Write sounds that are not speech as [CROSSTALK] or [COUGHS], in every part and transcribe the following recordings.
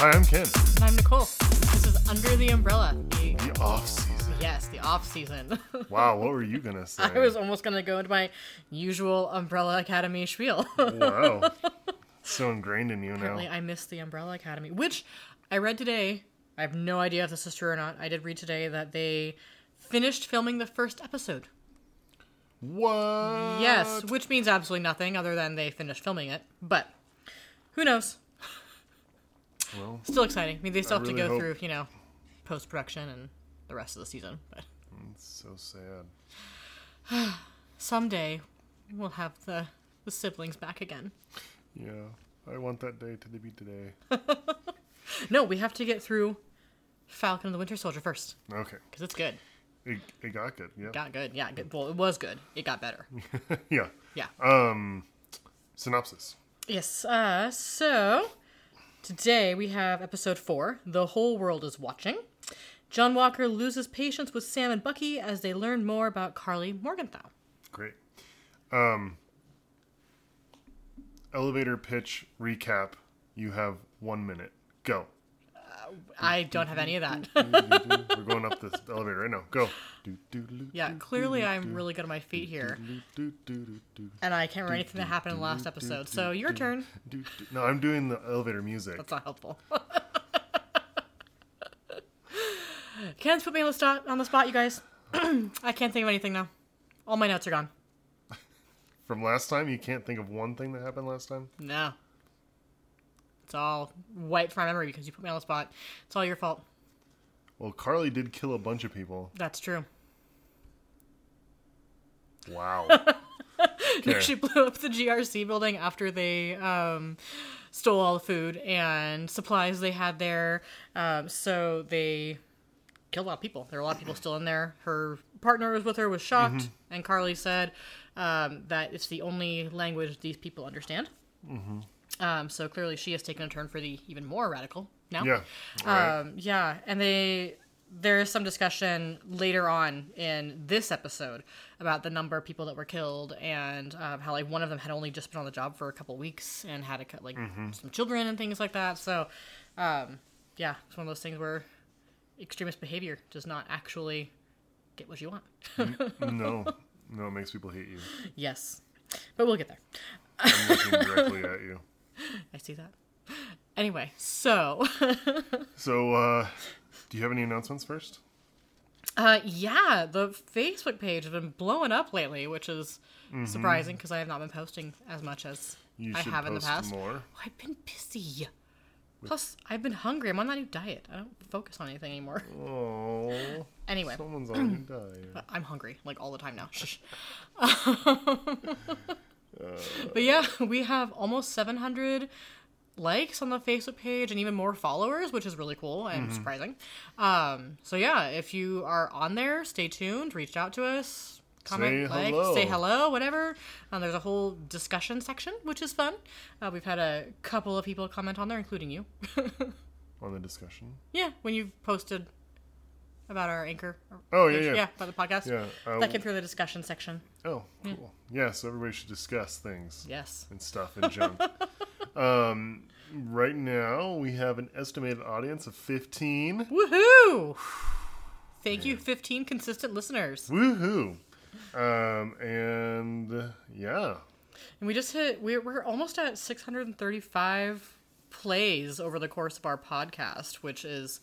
Hi, I'm Ken. And I'm Nicole. This is Under the Umbrella. The, The off season. yes, the off season. [LAUGHS] Wow, what were you gonna say? I was almost gonna go into my usual Umbrella Academy spiel. [LAUGHS] Wow. So ingrained in you now. I missed the Umbrella Academy, which I read today. I have no idea if this is true or not. I did read today that they finished filming the first episode. What? Yes, which means absolutely nothing other than they finished filming it. But who knows? Well, Still exciting. I mean, they still I have really to go through, you know, post production and the rest of the season. But it's so sad. [SIGHS] someday we'll have the the siblings back again. Yeah. I want that day to be today. [LAUGHS] No, we have to get through Falcon and the Winter Soldier first Okay. because it's good. It, it got good. Yeah. Got good. Yeah, good. Well, it was good. It got better. [LAUGHS] yeah. Yeah. Um, synopsis. Yes. Uh, so today we have episode four. The whole world is watching. John Walker loses patience with Sam and Bucky as they learn more about Karli Morgenthau. Great. Um, elevator pitch recap. You have one minute. Go. I don't have any of that. [LAUGHS] Mm, We're going up this [LAUGHS] elevator right now. Go. yeah, clearly I'm really good on my feet here, and I can't remember anything that happened in the last episode. So your turn. No, I'm doing the elevator music. That's not helpful. [LAUGHS] Ken's put me on the spot. On the spot, you guys. [CLEARS THROAT] I can't think of anything now. All my notes are gone. From last time, you can't think of one thing that happened last time? No. It's all wiped from my memory because you put me on the spot. It's all your fault. Well, Karli did kill a bunch of people. That's true. Wow. [LAUGHS] Okay. actually blew up the GRC building after they um, stole all the food and supplies they had there. Um, so they killed a lot of people. There were a lot of people still in there. Her partner was with her, was shocked, and Karli said um, that it's the only language these people understand. Um, so clearly, she has taken a turn for the even more radical now. yeah. Right. Um, yeah, and they there is some discussion later on in this episode about the number of people that were killed and um, how like one of them had only just been on the job for a couple weeks and had to cut like some children and things like that. So, um, yeah, it's one of those things where extremist behavior does not actually get what you want. [LAUGHS] no. No, it makes people hate you. yes, but we'll get there. I'm looking directly at you. [LAUGHS] I see that. Anyway, so [LAUGHS] So, uh, do you have any announcements first? Uh, yeah, the Facebook page has been blowing up lately, which is surprising because I have not been posting as much as You I have in the past. more. I've been busy. Plus, I've been hungry. I'm on that new diet. I don't focus on anything anymore. Oh. Anyway, Someone's on your [CLEARS THROAT] diet. I'm hungry like all the time now. [LAUGHS] Shh. but yeah, [LAUGHS] we have almost 700 likes on the Facebook page and even more followers, which is really cool and surprising. Um, so yeah, if you are on there, stay tuned. Reach out to us. Comment, Say like, hello. say hello, whatever. Um, there's a whole discussion section, which is fun. Uh, we've had a couple of people comment on there, including you. [LAUGHS] On the discussion. yeah, when you posted about our anchor. Oh, yeah, yeah. Yeah, about the podcast. Yeah. Uh, That came through the discussion section. oh, cool. Yeah, so everybody should discuss things Yes. and stuff and junk. [LAUGHS] um, right now, we have an estimated audience of 15. Woohoo! [SIGHS] Thank you, 15 consistent listeners. Woohoo! Um, and yeah, And we just hit, we're, we're almost at 635 plays over the course of our podcast, which is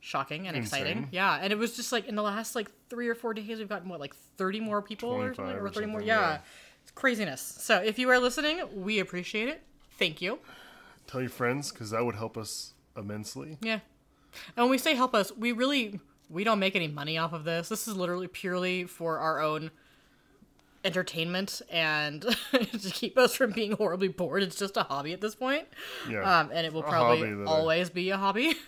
shocking and exciting. Yeah. And it was just like in the last like three or four days, we've gotten what, like 30 more people or something? or Or 30 more? Yeah. yeah. It's craziness. So if you are listening, we appreciate it. Thank you. tell your friends because that would help us immensely. Yeah. And when we say help us, we really we don't make any money off of this. This is literally purely for our own entertainment and [LAUGHS] to keep us from being horribly bored. It's just a hobby at this point. Yeah, Um, and it will A probably that I- always be a hobby. [LAUGHS]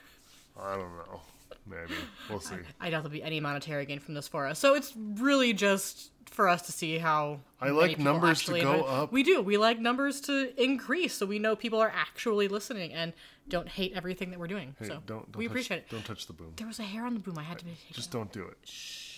I don't know. Maybe we'll see. I doubt there'll be any monetary gain from this for us. So it's really just for us to see how I like numbers to go up. We do. We like numbers to increase, so we know people are actually listening and don't hate everything that we're doing. Hey, so don't, don't we touch, appreciate it. Don't touch the boom. There was a hair on the boom. I had to take Just don't do it.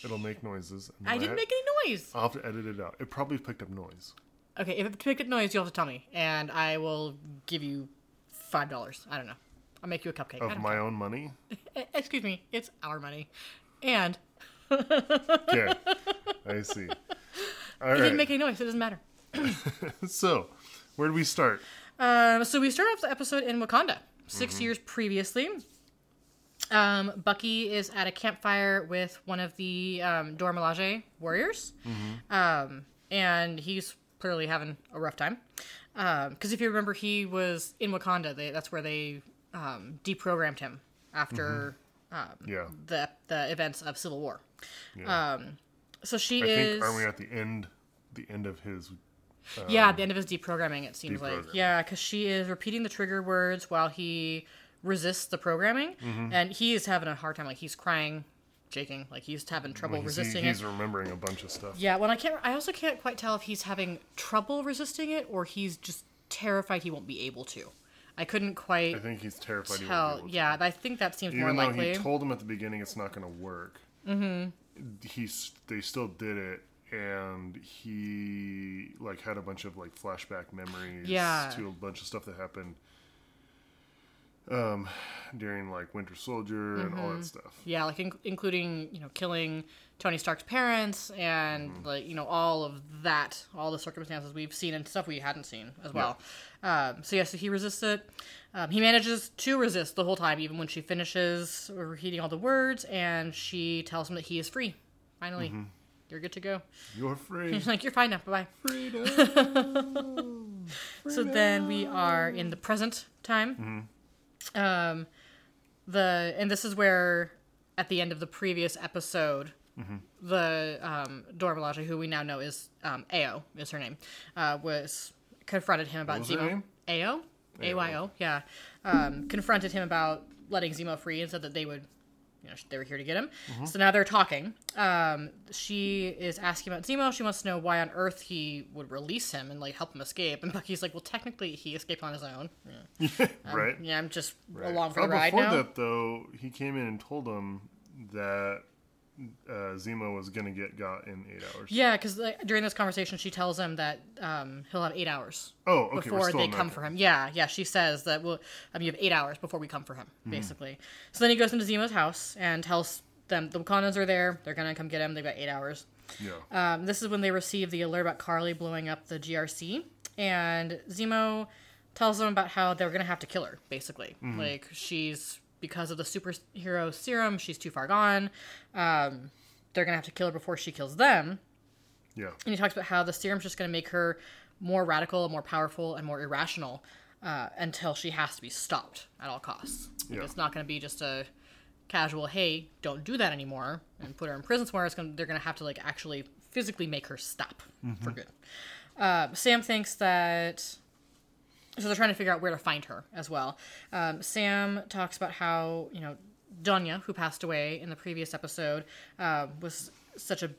It'll make noises. I didn't ha- make any noise. I'll have to edit it out. It probably picked up noise. Okay, if it picked up noise, you'll have to tell me, and I will give you five dollars. I don't know. I'll make you a cupcake. Of my own money. [LAUGHS] Excuse me, it's our money, and Okay. [LAUGHS] I see. All it didn't make any noise. It doesn't matter. [LAUGHS] so, where do we start? Um, so we start off the episode in Wakanda, 6 Mm-hmm. years previously. Um, Bucky is at a campfire with one of the um, Dora Milaje warriors, Mm-hmm. um, and he's clearly having a rough time. Because if you remember, he was in Wakanda. They, that's where they um, deprogrammed him after Yeah. the the events of Civil War. yeah. Um, so she I is. think aren't we at the end the end of his Yeah, at the end of his deprogramming, it seems like. Yeah, because she is repeating the trigger words while he resists the programming, Mm-hmm. and he is having a hard time. Like he's crying, shaking, like he's having trouble he's, resisting he's it. remembering a bunch of stuff. Yeah, well, I can't. I also can't quite tell if he's having trouble resisting it or he's just terrified he won't be able to. I couldn't quite I think he's terrified he tell. to. Yeah, I think that seems Even more though likely. he told him at the beginning it's not going to work, mm-hmm. he's they still did it, and he like had a bunch of like flashback memories Yeah. to a bunch of stuff that happened um during like Winter Soldier and all Mm-hmm. that stuff. Yeah, like in- including you know killing Tony Stark's parents and Mm-hmm. like you know all of that, all the circumstances we've seen and stuff we hadn't seen as well. Um, so yeah, so he resists it. Um, he manages to resist the whole time, even when she finishes repeating all the words, and she tells him that he is free. Finally, Mm-hmm. you're good to go. You're free. He's [LAUGHS] like, you're fine now. Bye bye. Freedom. [LAUGHS] So then we are in the present time. Um, the and this is where at the end of the previous episode, the um, Dora Milaje, who we now know is um, Ayo, is her name, uh, was confronted him about Zemo. Ayo, A Y O, yeah, um, confronted him about letting Zemo free and said that they would. You know, they were here to get him. So now they're talking. Um, she is asking about Zemo. She wants to know why on earth he would release him and like help him escape. And Bucky's like, "Well, technically, he escaped on his own. Yeah, [LAUGHS] right. yeah I'm just Right. along for oh, the ride before now." that, though, he came in and told him that uh, Zemo was going to get got in eight hours. Yeah, because like, during this conversation, she tells him that um, he'll have eight hours Oh, okay. before they come for him. Yeah, yeah. She says that we'll, um, you have eight hours before we come for him, Hmm. basically. So then he goes into Zemo's house and tells them the Wakandans are there. They're gonna come get him. They've got eight hours. Yeah. Um, this is when they receive the alert about Karli blowing up the GRC, and Zemo tells them about how they're gonna have to kill her. Basically, Mm-hmm. like she's because of the superhero serum, she's too far gone. Um, they're gonna have to kill her before she kills them. yeah. And he talks about how the serum's just going to make her more radical, more powerful, and more irrational uh, until she has to be stopped at all costs. Like, Yeah. It's not going to be just a casual, hey, don't do that anymore, and put her in prison somewhere. It's gonna, they're going to have to like actually physically make her stop for good. Uh, Sam thinks that. So they're trying to figure out where to find her as well. Um, Sam talks about how you know Donya, who passed away in the previous episode, uh, was such a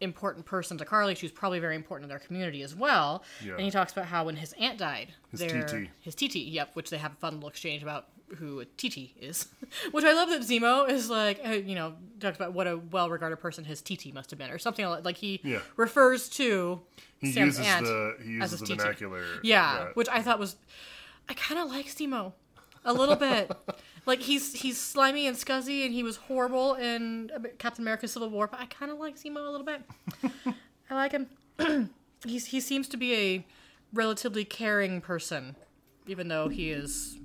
important person to Karli. She was probably very important in their community as well. Yeah. And he talks about how when his aunt died, His their- TT. his TT, yep, which they have a fun little exchange about who a TT is. [LAUGHS] which I love that Zemo is like, uh, you know, talks about what a well-regarded person his TT must have been, or something like, like he Yeah. refers to He Sam's uses aunt the he as uses his the vernacular. Yeah, that- which I thought was, I kind of like Zemo, a little bit. [LAUGHS] like he's he's slimy and scuzzy, and he was horrible in Captain America: Civil War. But I kind of like Zemo a little bit. [LAUGHS] I like him. [CLEARS THROAT] he's he seems to be a relatively caring person, even though he is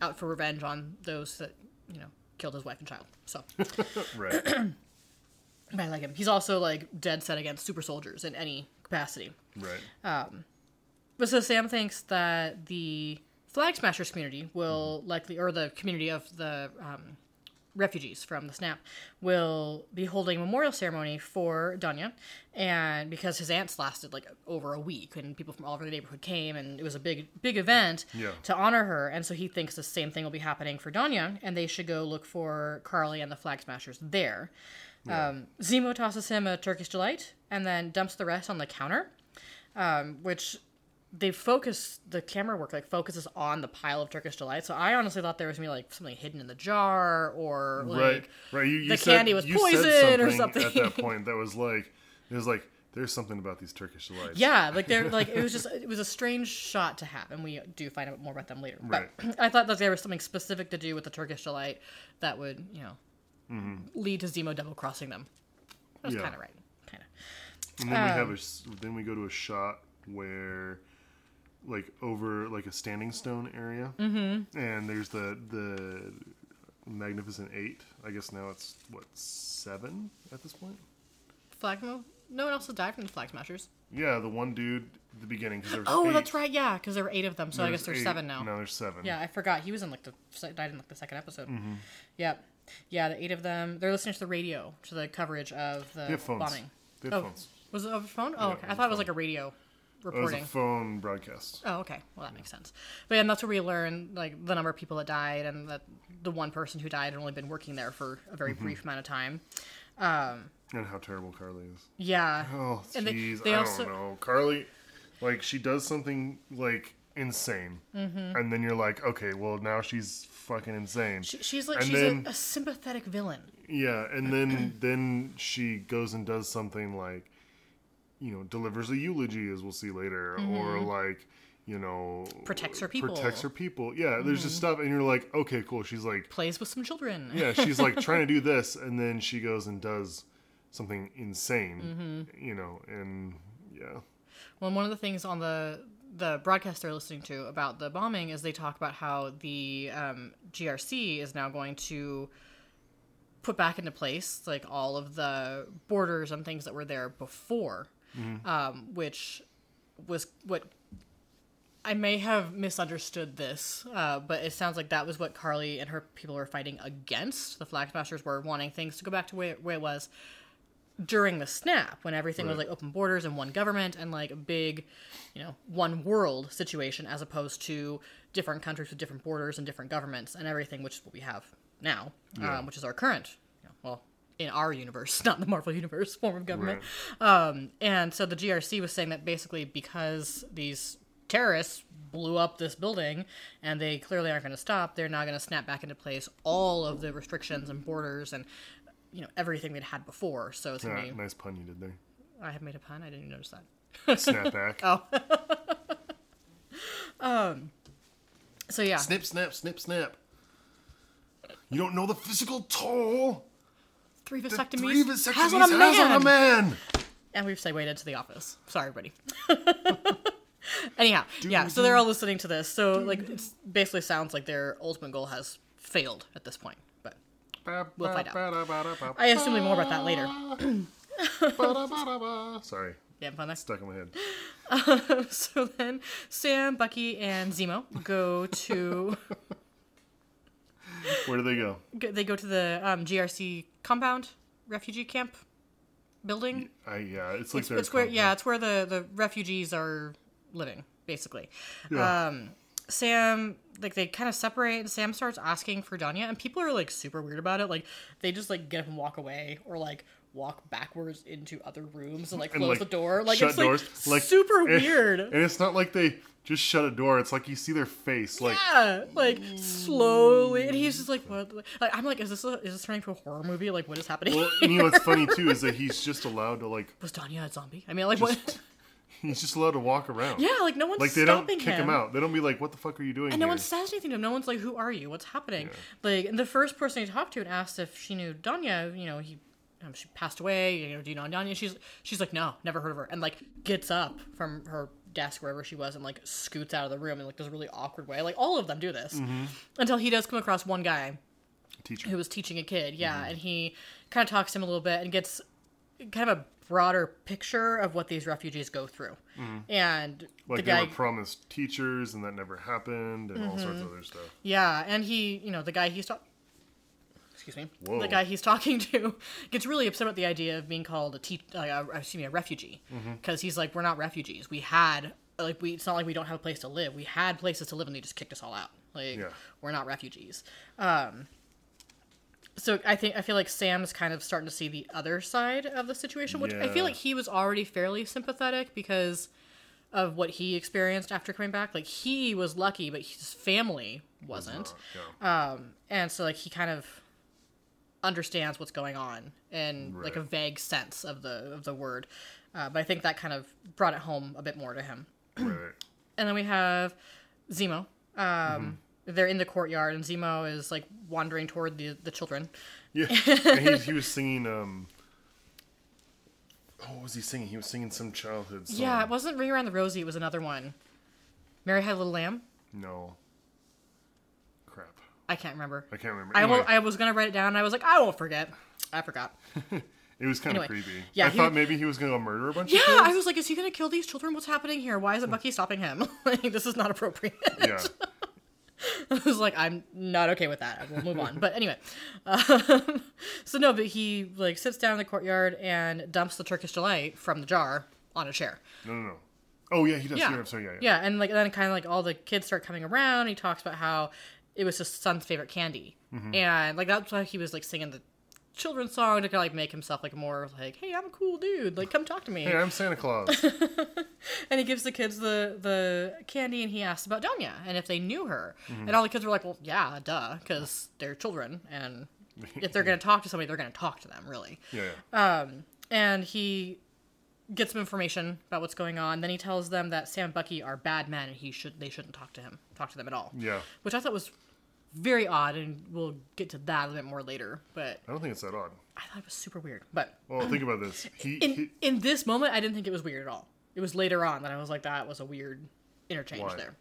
out for revenge on those that you know killed his wife and child. So [LAUGHS] right. [CLEARS THROAT] but I like him. He's also like dead set against super soldiers in any capacity. right. Um, But so Sam thinks that the Flag Smashers community will likely, or the community of the um, refugees from the snap, will be holding a memorial ceremony for Donya, and because his aunts lasted like over a week, and people from all over the neighborhood came, and it was a big, big event Yeah. to honor her, and so he thinks the same thing will be happening for Donya, and they should go look for Karli and the Flag Smashers there. Um, Zemo tosses him a Turkish delight, and then dumps the rest on the counter, um, which they focus the camera work like focuses on the pile of Turkish delight. So I honestly thought there was be like something hidden in the jar or like right. Right. You, you the said, candy was poison or something at that [LAUGHS] point that was like it was like There's something about these Turkish delights. Yeah, [LAUGHS] like they're like it was just it was a strange shot to have, and we do find out more about them later. Right. But [CLEARS THROAT] I thought that there was something specific to do with the Turkish delight that would you know lead to Zemo double crossing them. That's Mm-hmm. Yeah. kind of right, kind of. And then we have Um, a then we go to a shot where like over like a standing stone area, mm-hmm. and there's the the Magnificent Eight. I guess now it's what seven at this point. Flag move. No one else has died from the flag smashers. Yeah, the one dude at the beginning because there was Oh, eight. that's right. Yeah, because there were eight of them, so I guess there's eight. seven now. No, there's seven. Yeah, I forgot he was in like the died in like the second episode. Mm-hmm. Yep. Yeah, the eight of them. They're listening to the radio to the coverage of the They have phones. bombing. They have Oh, phones. was it over phone? Oh, Yeah, okay. I thought it was phone. like a radio It was reporting. a phone broadcast. Oh, okay. Well, that makes sense. But yeah, and that's where we learn like the number of people that died, and that the one person who died had only been working there for a very Mm-hmm. brief amount of time. And how terrible Karli is. Yeah. Oh, jeez. I also- don't know. Karli, like, she does something, like, insane. Mm-hmm. And then you're like, okay, well, now she's fucking insane. She, she's like And she's then- a, a sympathetic villain. yeah, and then then she goes and does something like, you know, delivers a eulogy, as we'll see later, or like, you know, Mm-hmm. Protects her people. Protects her people. Yeah, there's just stuff, and you're like, okay, cool. She's like, Plays with some children. yeah, she's like [LAUGHS] trying to do this, and then she goes and does something insane, Mm-hmm. you know, and yeah, Well, one of the things on the the broadcast they're listening to about the bombing is they talk about how the um, GRC is now going to put back into place like all of the borders and things that were there before, um, which was what I may have misunderstood this, uh, but it sounds like that was what Karli and her people were fighting against. The Flag Smashers were wanting things to go back to where, where it was during the snap, when everything was like open borders and one government and like a big, you know, one world situation, as opposed to different countries with different borders and different governments and everything, which is what we have now, Yeah. um, which is our current, you know, well, in our universe, [LAUGHS] not the Marvel universe form of government. Um, and so the GRC was saying that basically because these terrorists blew up this building and they clearly aren't going to stop, they're now going to snap back into place all of the restrictions and borders and you know everything they'd had before. So it's yeah, be. nice pun you did there. I have made a pun. I didn't even notice that. Snap [LAUGHS] back. Oh. [LAUGHS] um. So yeah, Snip, snap, snip, snap. You don't know the physical toll three vasectomies, three vasectomies has on a has on a man. And we've segued into the office. Sorry, everybody. [LAUGHS] Anyhow, yeah. So they're all listening to this. So like, it basically sounds like their ultimate goal has failed at this point. But We'll find out. I assume more about that later. Sorry, Yeah, fun there. stuck in my head. [LAUGHS] Um, so then Sam, Bucky, and Zemo go to [LAUGHS] Where do they go? they go to the um, GRC compound refugee camp building. I yeah, it's like It's, their it's where yeah, it's where the the refugees are living basically. Yeah. Um, Sam like they kind of separate and Sam starts asking for Donya and people are like super weird about it. Like they just like get up and walk away or like walk backwards into other rooms and like And, close like, the door. Like it's like doors. Like super and- weird. And it's not like they just shut a door. It's like you see their face. Like yeah, like slowly, and he's just like, "What?" Like, I'm like, "Is this a, is this turning into a horror movie? Like, what is happening?" well, and you know what's funny too is that he's just allowed to like Was Donya a zombie? I mean, like, what? he's just allowed to walk around. Yeah, like no one's Like they don't kick him. him out. They don't be like, "What the fuck are you doing?" And no here? one says anything to him. No one's like, "Who are you? What's happening?" Like, and the first person he talked to and asked if she knew Donya, you know, he, um, she passed away. You know, do you know Donya? She's she's like, "No, never heard of her," and like gets up from her desk wherever she was and like scoots out of the room in like this really awkward way. Like all of them do this Mm-hmm. until he does come across one guy teacher. who was teaching a kid, yeah, Mm-hmm. and he kind of talks to him a little bit and gets kind of a broader picture of what these refugees go through. And Mm-hmm. Like the they were promised teachers, and that never happened, and all sorts of other stuff. yeah, and he, you know, the guy he's talking. Excuse me. Whoa. The guy he's talking to [LAUGHS] gets really upset about the idea of being called a te- uh, excuse me, a refugee, Mm-hmm. because he's like, we're not refugees. We had like we. It's not like we don't have a place to live. We had places to live, and they just kicked us all out. Like Yeah. we're not refugees. Um, so I think I feel like Sam's kind of starting to see the other side of the situation, which I feel like he was already fairly sympathetic because of what he experienced after coming back. Like he was lucky, but his family wasn't. Yeah. Um, and so like he kind of understands what's going on in like a vague sense of the of the word. Uh, but I think that kind of brought it home a bit more to him. right. [CLEARS THROAT] And then we have Zemo. Um, They're in the courtyard, and Zemo is like wandering toward the the children. Yeah, [LAUGHS] and he, he was singing. Um, oh, what was he singing? He was singing some childhood song. Yeah, it wasn't Ring Around the Rosie. It was another one. Mary Had a Little Lamb. No. I can't remember. I can't remember. I will. Anyway, I was gonna write it down. and I was like, I won't forget. I forgot. [LAUGHS] it was kind of anyway, creepy. yeah, I he- thought maybe he was going to murder a bunch Yeah, of kids. Yeah, I was like, is he gonna kill these children? What's happening here? Why isn't Bucky stopping him? [LAUGHS] like, this is not appropriate. Yeah, [LAUGHS] I was like, I'm not okay with that. We'll move on. But anyway, um, so no, but he like sits down in the courtyard and dumps the Turkish delight from the jar on a chair. no, no, no. Oh yeah, he does. Yeah, Yeah, I'm sorry. Yeah, yeah. yeah, and like then kind of like all the kids start coming around. He talks about how it was his son's favorite candy, Mm-hmm. and like that's why he was like singing the children's song to kind of like make himself like more like, hey, I'm a cool dude. Like, come talk to me. Hey, I'm Santa Claus. [LAUGHS] And he gives the kids the the candy, and he asks about Donya and if they knew her. Mm-hmm. And all the kids were like, "Well, yeah, duh, because they're children, and [LAUGHS] if they're gonna talk to somebody, they're gonna talk to them, really." yeah, yeah. Um, and he gets some information about what's going on. Then he tells them that Sam and Bucky are bad men, and he should they shouldn't talk to him, talk to them at all. yeah. Which I thought was very odd, and we'll get to that a bit more later. But I don't think it's that odd. I thought it was super weird. But Well, think about this. [CLEARS THROAT] He, in he in this moment, I didn't think it was weird at all. It was later on that I was like, that was a weird interchange Why? there.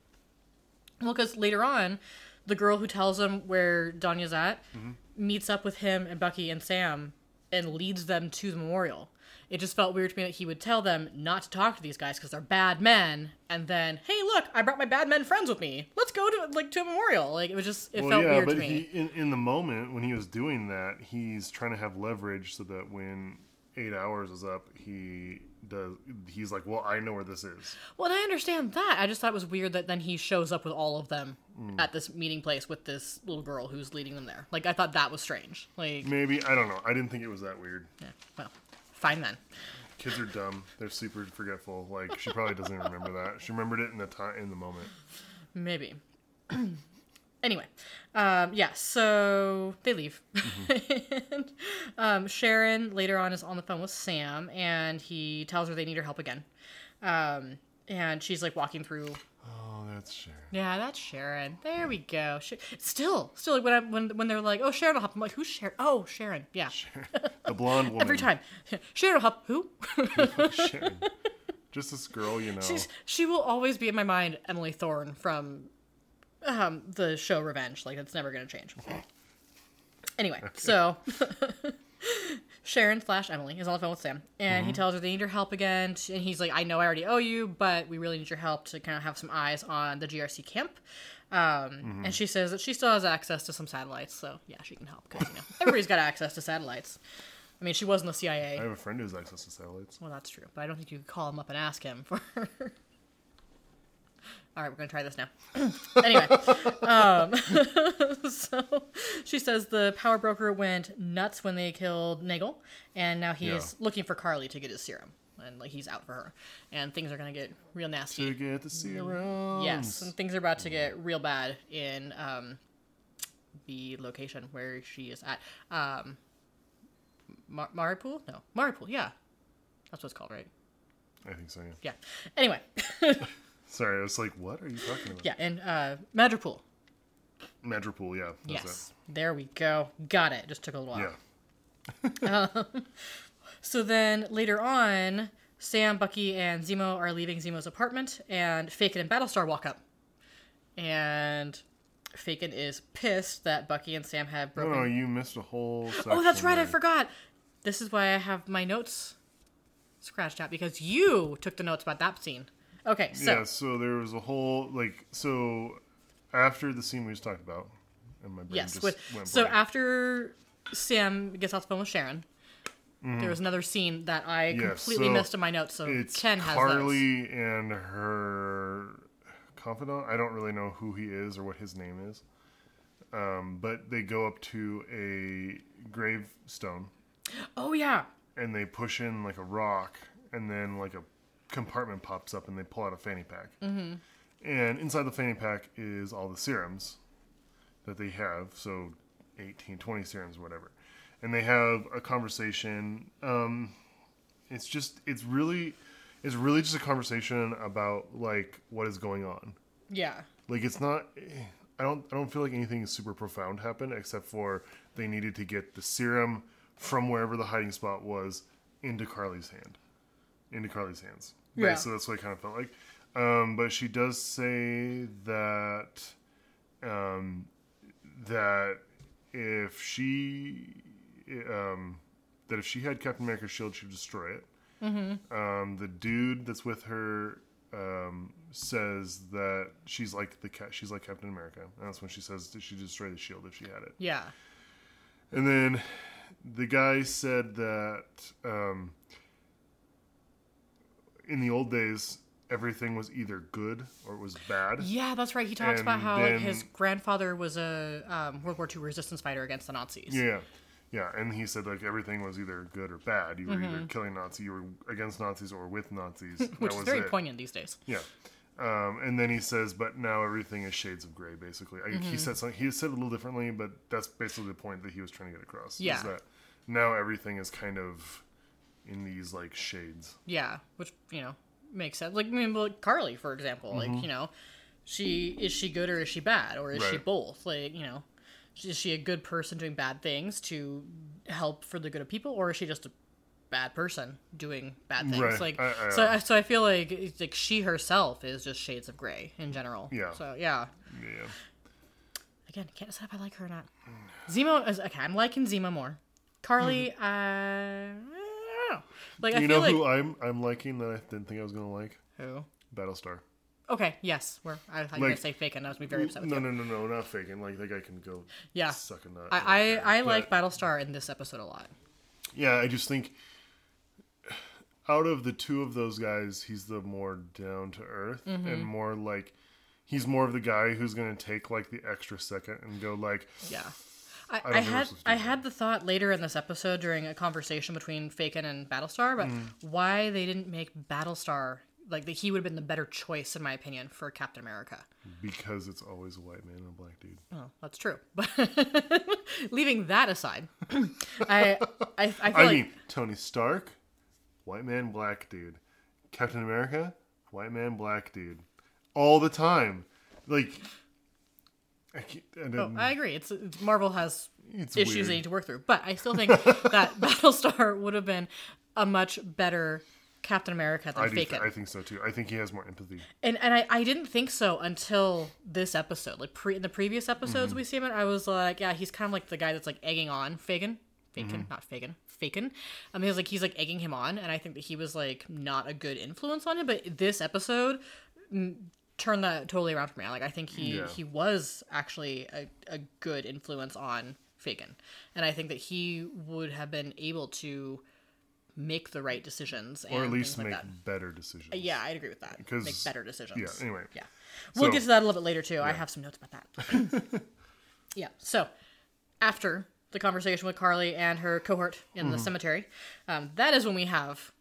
Well, because later on, the girl who tells him where Donya's at Mm-hmm. meets up with him and Bucky and Sam and leads them to the memorial. It just felt weird to me that he would tell them not to talk to these guys because they're bad men, and then, hey, look, I brought my bad men friends with me. Let's go to like to a memorial. Like it was just, it well, felt yeah, weird but to me. he in, in the moment when he was doing that, he's trying to have leverage so that when eight hours is up, he does. He's like, "Well, I know where this is." Well, I understand that. I just thought it was weird that then he shows up with all of them Mm. at this meeting place with this little girl who's leading them there. Like I thought that was strange. Like, Maybe I don't know. I didn't think it was that weird. yeah, well, fine then. Kids are dumb. They're super forgetful. Like she probably doesn't even remember that. She remembered it in the time in the moment. Maybe. [CLEARS THROAT] anyway, um, yeah. So they leave, [LAUGHS] and um, Sharon later on is on the phone with Sam, and he tells her they need her help again. Um, and she's like walking through Oh, that's Sharon. Yeah, that's Sharon. There we go. Sh- still, still, like when I, when when they're like, "Oh, Sharon will help," I'm like, "Who's Sharon?" Oh, Sharon. Yeah, The blonde [LAUGHS] woman. every time. [LAUGHS] Sharon will help. Who? [LAUGHS] Sharon. Just this girl, you know. She's she will always be in my mind. Emily Thorne from um, the show Revenge. Like that's never gonna change. Anyway, so Sharon slash Emily is on the phone with Sam, and he tells her they need her help again. And he's like, "I know I already owe you, but we really need your help to kind of have some eyes on the GRC camp." Um, And she says that she still has access to some satellites, so yeah, she can help because you know [LAUGHS] everybody's got access to satellites. I mean, she was in the CIA. I have a friend who has access to satellites. Well, that's true, but I don't think you could call him up and ask him for. [LAUGHS] All right, we're gonna try this now. [CLEARS THROAT] anyway, um, [LAUGHS] so she says the power broker went nuts when they killed Nagel, and now he's Yeah. looking for Karli to get his serum, and like he's out for her, and things are gonna get real nasty. To get the serum, Yes, and things are about to get real bad in um, the location where she is at. Um, Mar- Maripool? No, Maripool. Yeah, that's what it's called, right? I think so. Yeah. Yeah. Anyway, [LAUGHS] Sorry, I was like, "What are you talking about?" yeah, and uh, Madripoor. Madripoor. Yeah. Yes, there we go. Got it. Just took a little while. Yeah. [LAUGHS] [LAUGHS] So then later on, Sam, Bucky, and Zemo are leaving Zemo's apartment, and Faken and Battlestar walk up. And Faken is pissed that Bucky and Sam have broken. no, you missed a whole. oh, that's right. I forgot. This is why I have my notes scratched out because you took the notes about that scene. Okay, so yeah, so there was a whole like so after the scene we just talked about, and my brain yes, just with, went so blank. after Sam gets off the phone with Sharon, there was another scene that I Mm-hmm. Yeah, completely so missed in my notes. So it's Ken has those. Karli and her confidant. I don't really know who he is or what his name is, um, but they go up to a gravestone [GASPS] Oh yeah, and they push in like a rock, and then like a compartment pops up, and they pull out a fanny pack. Mm-hmm. And inside the fanny pack is all the serums that they have. So 18, 20 serums, whatever. And they have a conversation. Um, it's just it's really it's really just a conversation about like what is going on. Yeah. Like it's not. I don't. I don't feel like anything super profound happened except for they needed to get the serum from wherever the hiding spot was into Karli's hand, into Karli's hands. Yeah. So that's what I kind of felt like. Um, but she does say that um, that if she um, that if she had Captain America's shield, she'd destroy it. Mm-hmm. Um, the dude that's with her um, says that she's like the cat. She's like Captain America. And that's when she says that she'd destroy the shield if she had it. Yeah. And then the guy said that um, in the old days, everything was either good or it was bad. Yeah, that's right. He talks about And how like, then- his grandfather was a um, World War II resistance fighter against the Nazis. Yeah. Yeah, and he said like everything was either good or bad. You were Mm-hmm. either killing Nazis, you were against Nazis, or with Nazis. [LAUGHS] Which that is was very it. poignant these days. Yeah. Um, and then he says, but now everything is shades of gray, basically. I, Mm-hmm. He said something, he said it a little differently, but that's basically the point that he was trying to get across. is Yeah. that now everything is kind of in these like shades. Yeah, which you know makes sense. Like I mean, like Karli, for example. Mm-hmm. Like you know, she is she good or is she bad or is she both? Like you know, is she a good person doing bad things to help for the good of people, or is she just a bad person doing bad things? Right. Like I- I- so, I, so I feel like it's like she herself is just shades of gray in general. Yeah. So yeah. Yeah. Again, can't decide if I like her or not. Zemo is okay. I'm liking Zemo more. Karli, uh, I don't know. Like I you feel know like who I'm I'm liking that I didn't think I was gonna like? who? Battlestar. Okay, yes, we're. I thought you were gonna say fake, and I was gonna be very upset with No, you. no, no, no, not faking. Like that guy can go Yeah. suck a nut. I I. I But- like Battlestar in this episode a lot. Yeah, I just think out of the two of those guys, he's the more down to earth Mm-hmm. and more like he's more of the guy who's going to take like the extra second and go like, Yeah. I, I, had we're supposed to do I had the thought later in this episode during a conversation between Faken and Battlestar, but Mm. why they didn't make Battlestar like that he would have been the better choice in my opinion for Captain America. because it's always a white man and a black dude. Oh, that's true. But [LAUGHS] leaving that aside, [COUGHS] I I, I I like mean, Tony Stark, white man, black dude. Captain America, white man, black dude. All the time. Like, I Oh, I agree. It's, it's Marvel has It's issues weird. they need to work through, but I still think that [LAUGHS] Battlestar would have been a much better Captain America than I, do, Faken. I think so too. I think he has more empathy. and and I, I didn't think so until this episode. Like pre in the previous Mm-hmm. episodes we see him in, I was like, yeah, he's kind of like the guy that's like egging on Fagin. Faken, Mm-hmm. not Fagin. Faken. I mean, he's like he's like egging him on, and I think that he was like not a good influence on him. But this episode turned that totally around for me. Like I think he Yeah. he was actually a, a good influence on Fagin, and I think that he would have been able to make the right decisions Or at least make like better decisions. Yeah, I'd agree with that. 'Cause- Make better decisions. yeah, anyway. Yeah. We'll So- get to that a little bit later too. I have some notes about that. [LAUGHS] yeah. So after the conversation with Karli and her cohort in Mm-hmm. the cemetery, um, that is when we have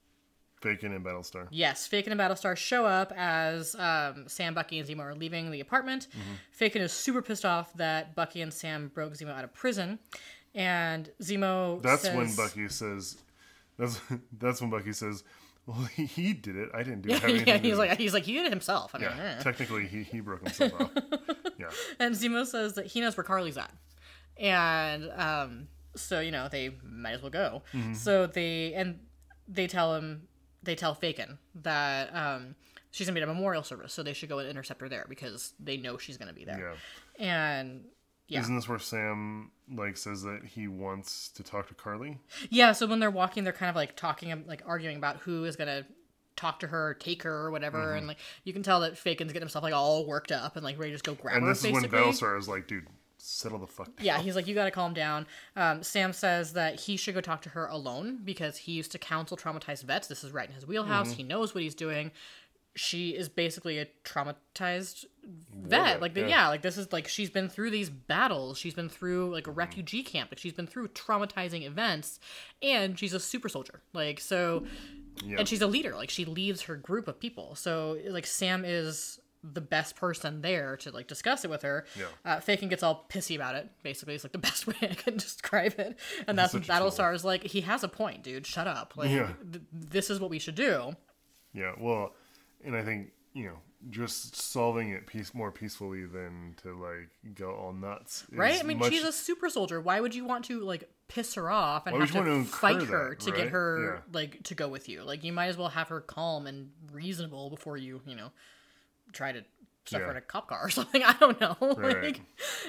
Faking and Battlestar. yes, Faken and Battlestar show up as um, Sam, Bucky, and Zemo are leaving the apartment. Mm-hmm. Faken is super pissed off that Bucky and Sam broke Zemo out of prison, and Zemo. That's says, when Bucky says. That's [LAUGHS] that's when Bucky says, "Well, he, [LAUGHS] he did it. I didn't do [LAUGHS] it." Anything yeah, he's with it." like he's like he did it himself. I mean, yeah. eh. Technically, he he broke himself off. Yeah. And Zemo says that he knows where Karli's at. And um, so, you know, they might as well go. So they, and they tell him, they tell Faken that um, she's to be at a memorial service. So they should go and intercept her there because they know she's to be there. Yeah. And yeah. Isn't this where Sam like says that he wants to talk to Karli? Yeah. So when they're walking, they're kind of like talking, like arguing about who is to talk to her, or take her, or whatever. And like, you can tell that Faken's getting himself like all worked up and like ready to just go grab And her, this is when. Battlestar is like, "Dude, settle the fuck." down." Yeah, he's like, you got to calm down. Um, Sam says that he should go talk to her alone because he used to counsel traumatized vets. This is right in his wheelhouse. He knows what he's doing. She is basically a traumatized vet. Like, yeah. yeah. like this is like she's been through these battles. She's been through like a refugee camp. Like she's been through traumatizing events, and she's a super soldier. Like so, and she's a leader. Like she leads her group of people. So like Sam is the best person there to like discuss it with her. Yeah. Uh, Fakin gets all pissy about it. Basically, it's like the best [LAUGHS] way I can describe it. And that's when such a troll. Battlestar is like, he has a point, dude. Shut up. Like, Yeah. th- this is what we should do. Yeah, well, and I think you know just solving it peace more peacefully than to like go all nuts. Right? I mean, much- she's a super soldier. Why would you want to like piss her off and Why have to fight incur her that, to get right? her like to go with you? Like you might as well have her calm and reasonable before you, you know, try to stuff her Yeah. in a cop car or [LAUGHS] something. I don't know. [LAUGHS] Right. Like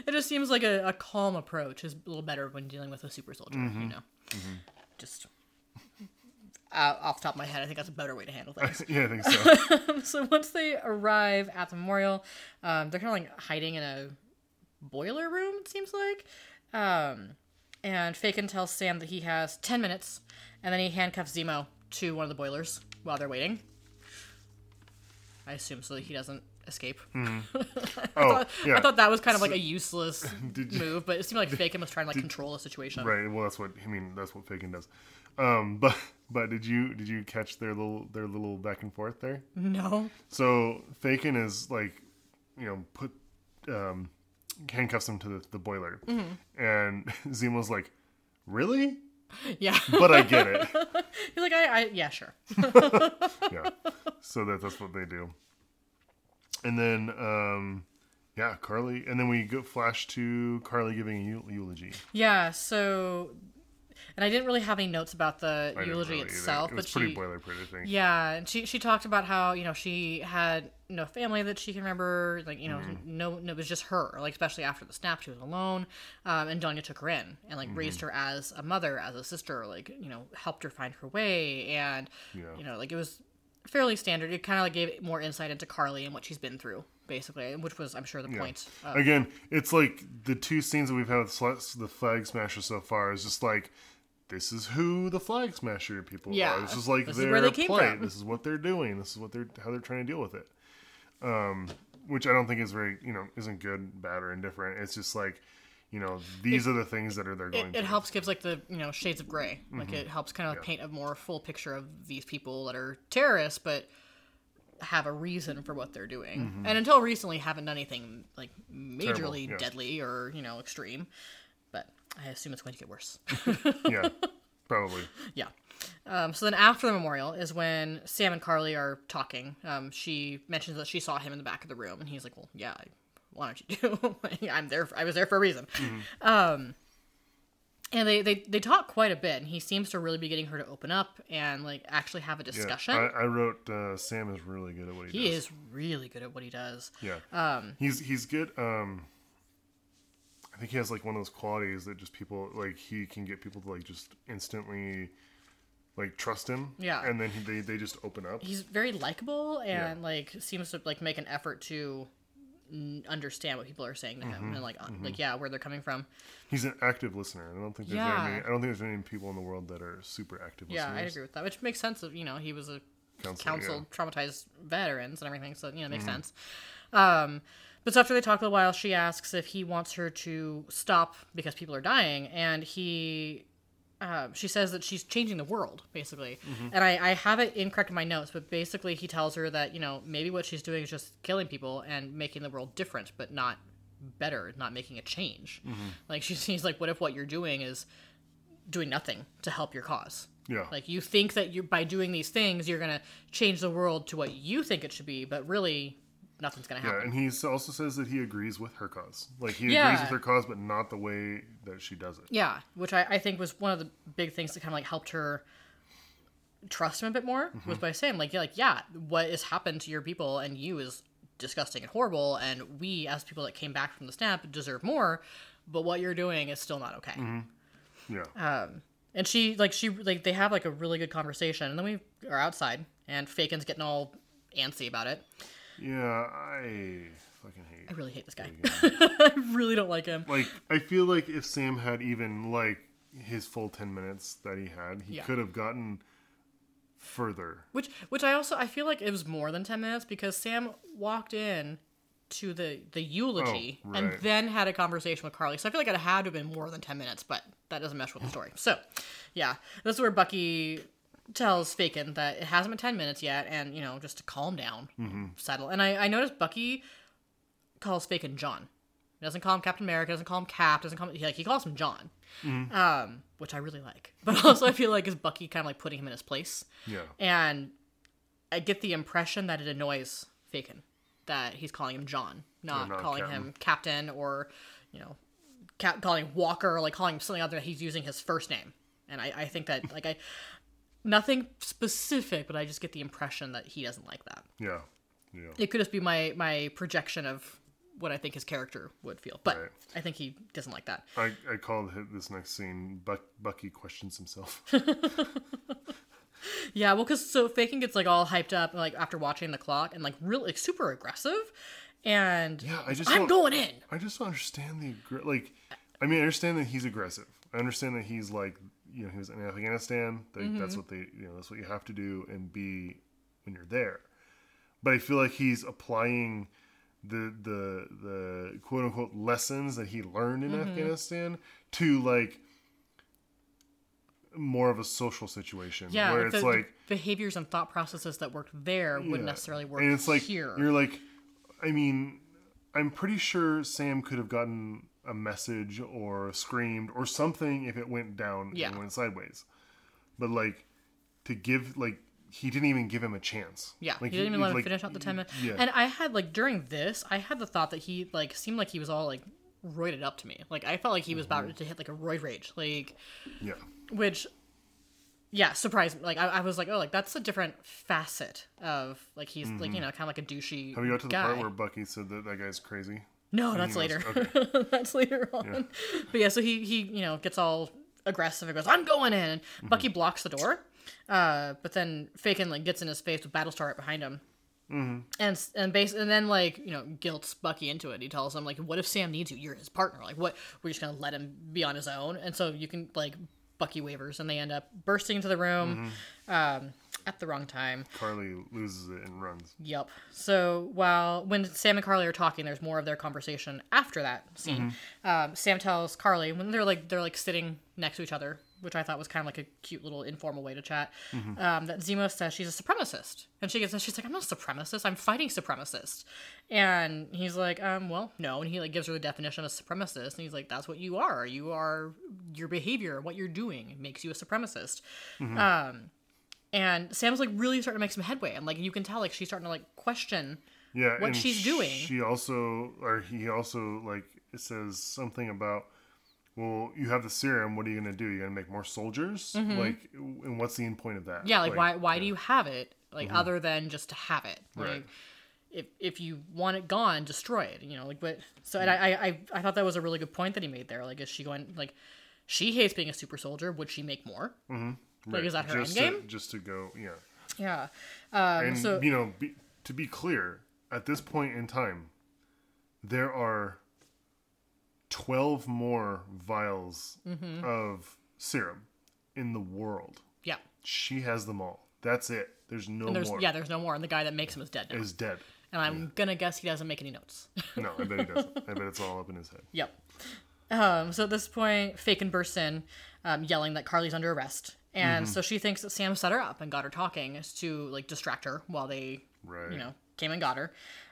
it just seems like a, a calm approach is a little better when dealing with a super soldier. Mm-hmm. You know, just. Uh, off the top of my head, I think that's a better way to handle [LAUGHS] things. yeah, I think so. so once they arrive at the memorial, um, they're kind of like hiding in a boiler room. It seems like, um, and Fakin tells Sam that he has ten minutes, and then he handcuffs Zemo to one of the boilers while they're waiting. I assume so that he doesn't escape. [LAUGHS] oh, yeah, I thought that was kind of like a useless [LAUGHS] Did you- move, but it seemed like [LAUGHS] Fakin was trying to like control the situation. right. Well, that's what I mean. That's what Fakin does. Um, but but did you did you catch their little their little back and forth there? No. So Fakin is like, you know, put um, handcuffs him to the, the boiler, Mm-hmm. and Zemo's like, "Really?" [LAUGHS] Yeah. But I get it. [LAUGHS] He's like, I, I, yeah, sure. [LAUGHS] yeah. So that that's what they do. And then, um, yeah, Karli, and then we go flash to Karli giving a eulogy. Yeah, so and I didn't really have any notes about the I eulogy really itself, It but pretty she boilerplate, I think. yeah, and she she talked about how, you know, she had no family that she can remember, like, you know, Mm-hmm. no, no it was just her, like especially after the snap she was alone. Um and Donya took her in and like raised Mm-hmm. her as a mother, as a sister, like, you know, helped her find her way and Yeah. you know, like it was fairly standard. It kind of like gave more insight into Karli and what she's been through, basically, which was, I'm sure, the point. Of, Again, it's like the two scenes that we've had with the Flag Smasher so far is just like, this is who the Flag Smasher people Yeah, are. This is like this is their where they came from. This is what they're doing. This is what they're how they're trying to deal with it. Um, which I don't think is very you know isn't good, bad, or indifferent. It's just like, you know, these are the things that are they're going. it, it helps gives like the you know shades of gray like Mm-hmm. it helps kind of paint a more full picture of these people that are terrorists but have a reason for what they're doing and until recently haven't done anything like majorly Mm-hmm. yeah. deadly or you know extreme i assume it's going to get worse [LAUGHS] yeah, probably. [LAUGHS] yeah um, so then after the memorial is when sam and karli are talking um, she mentions that she saw him in the back of the room and he's like well yeah why don't you do [LAUGHS] i'm there i was there for a reason um, and they, they they talk quite a bit and he seems to really be getting her to open up and like actually have a Yeah. discussion I, I wrote uh, Sam is really good at what he, he does. He is really good at what he does Yeah. Um, he's he's good. Um, I think he has like one of those qualities that just people like. He can get people to like just instantly like trust him. Yeah. And then he, they they just open up. he's very likable and like seems to like make an effort to n- understand what people are saying to him Mm-hmm. and like uh, like yeah where they're coming from He's an active listener. And I don't think there's Yeah. any. I don't think there's any people in the world that are super active yeah i agree with that which makes sense of you know he was a Counselor, counsel traumatized veterans and everything so you know it makes Mm-hmm. sense um but so after they talk a little while she asks if he wants her to stop because people are dying and he uh, she says that she's changing the world basically Mm-hmm. and I, I have it incorrect in my notes but basically he tells her that you know maybe what she's doing is just killing people and making the world different but not better not making a change Mm-hmm. like she [LAUGHS] sees like what if what you're doing is doing nothing to help your cause Yeah. like you think that you by doing these things you're gonna change the world to what you think it should be, but really nothing's gonna Yeah, happen. and he also says that he agrees with her cause. Like he Yeah. agrees with her cause, but not the way that she does it. Yeah, which I, I think was one of the big things that kind of like helped her trust him a bit more was by saying like yeah like yeah what has happened to your people and you is disgusting and horrible and we as people that came back from the snap deserve more but what you're doing is still not okay Yeah. Uh, and she like she like they have like a really good conversation and then we are outside and fakin's getting all antsy about it yeah. I fucking hate. i really hate this guy [LAUGHS] i really don't like him like I feel like if Sam had even like his full 10 minutes that he had, he Yeah. could have gotten further. Which which I also I feel like it was more than ten minutes because Sam walked in to the the eulogy Oh, and then had a conversation with Karli. So I feel like it had to have been more than ten minutes, but that doesn't mesh with the story. So yeah, this is where Bucky tells Faken that it hasn't been 10 minutes yet and, you know, just to calm down, settle. And I, I noticed Bucky calls Faken John. He doesn't call him Captain America, doesn't call him Cap, doesn't call him, he, like, he calls him John. Um, which I really like. [LAUGHS] But also I feel like is Bucky kind of like putting him in his place. Yeah. And I get the impression that it annoys Faken that he's calling him John, not, not calling Captain. him Captain or, you know, cap- calling Walker or like calling him something other. He's using his first name, and I, I think that like I, nothing specific, but I just get the impression that he doesn't like that. Yeah. Yeah. It could just be my my projection of what I think his character would feel, but Right. I think he doesn't like that. I, I called this next scene Buck, Bucky questions himself. [LAUGHS] Yeah, well, because so Faken gets like all hyped up like after watching the clock and like really like super aggressive, and Yeah, I just I'm going in. I just don't understand the like. I mean, I understand that he's aggressive. I understand that he's like, you know, he was in Afghanistan. That Mm-hmm. That's what they, you know, that's what you have to do and be when you're there. But I feel like he's applying the the the quote unquote lessons that he learned in Mm-hmm. Afghanistan to like more of a social situation Yeah, where like it's the, like the behaviors and thought processes that worked there wouldn't necessarily work and it's like here. you're like i mean i'm pretty sure sam could have gotten a message or screamed or something if it went down Yeah. and went sideways but like to give like he didn't even give him a chance Yeah, like he didn't even let him like, finish out the ten minutes. yeah. And I had like during this, I had the thought that he like seemed like he was all like roided up to me. Like I felt like he was Mm-hmm. about to hit like a roid rage, like yeah which, yeah, surprised me. Like I, I was like, oh, like that's a different facet of like he's like you know kind of like a douchey. have you got to the guy. part where bucky said that that guy's crazy No, [LAUGHS] that's later. knows- that's later on. But yeah, so he he you know gets all aggressive and goes, "I'm going in." And Bucky blocks the door, uh, but then Faken like gets in his face with Battlestar right behind him. Mm-hmm. And and base and then like you know guilts Bucky into it. He tells him like, "What if Sam needs you? You're his partner. Like, what? We're just gonna let him be on his own." And so you can like Bucky wavers, and they end up bursting into the room um, at the wrong time. karli loses it and runs Yep. So while when Sam and Karli are talking, there's more of their conversation after that scene. Um, Sam tells Karli when they're like they're like sitting next to each other, which I thought was kind of like a cute little informal way to chat. Um, that Zemo says she's a supremacist, and she gets she's like I'm not a supremacist, I'm fighting supremacists, and he's like um well no, and he like gives her the definition of a supremacist, and he's like that's what you are, you are your behavior, what you're doing makes you a supremacist. Um, and Sam's like really starting to make some headway, and like you can tell like she's starting to like question. yeah What she's doing. she also or he also like says something about well you have the serum what are you going to do you're going to make more soldiers mm-hmm. like and what's the end point of that Mm-hmm. Yeah, like, why why do you have it like mm-hmm. other than just to have it? Like Right. if if you want it gone, destroy it. You know, like but so and mm. I, I I I thought that was a really good point that he made there. Like is she going like she hates being a super soldier? Would she make more? Mm-hmm. Like is that her just end game? to, just to go yeah Yeah. Um, and so you know be, to be clear at this point in time there are 12 more vials Mm-hmm. of serum in the world yeah, she has them all that's it there's no there's more yeah, there's no more, and the guy that makes him is dead now. is dead and I'm gonna guess he doesn't make any notes. no i bet he doesn't [LAUGHS] i bet it's all up in his head Yep. Um, so at this point, Faken bursts in, um, yelling that Karli's under arrest, and Mm-hmm. so she thinks that Sam set her up and got her talking to like distract her while they, right you know, came and got her,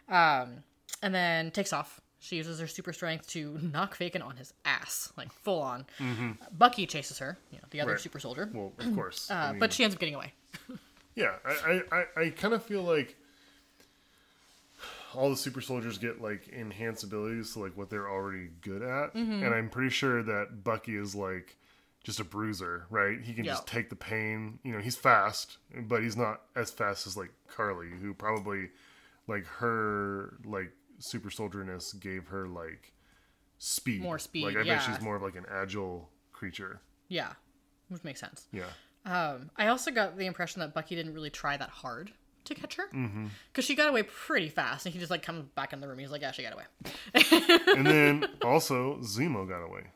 um, and then takes off. She uses her super strength to knock Faken on his ass, like full on. Bucky chases her, you know, the other Mm-hmm. Right. super soldier, well of course [CLEARS THROAT] uh, I mean, but she ends up getting away. [LAUGHS] Yeah, I, I, I, I kind of feel like all the super soldiers get like enhanced abilities to like what they're already good at, Mm-hmm. and I'm pretty sure that Bucky is like just a bruiser, right? He can Yeah. just take the pain. You know, he's fast, but he's not as fast as like Karli, who probably like her like super soldierness gave her like speed, More speed, Like I yeah. bet she's more of like an agile creature. Yeah, which makes sense. Yeah. Um, I also got the impression that Bucky didn't really try that hard to catch her because Mm-hmm. she got away pretty fast, and he just like comes back in the room. He's like, "Yeah, she got away." and then [LAUGHS] also Zemo got away.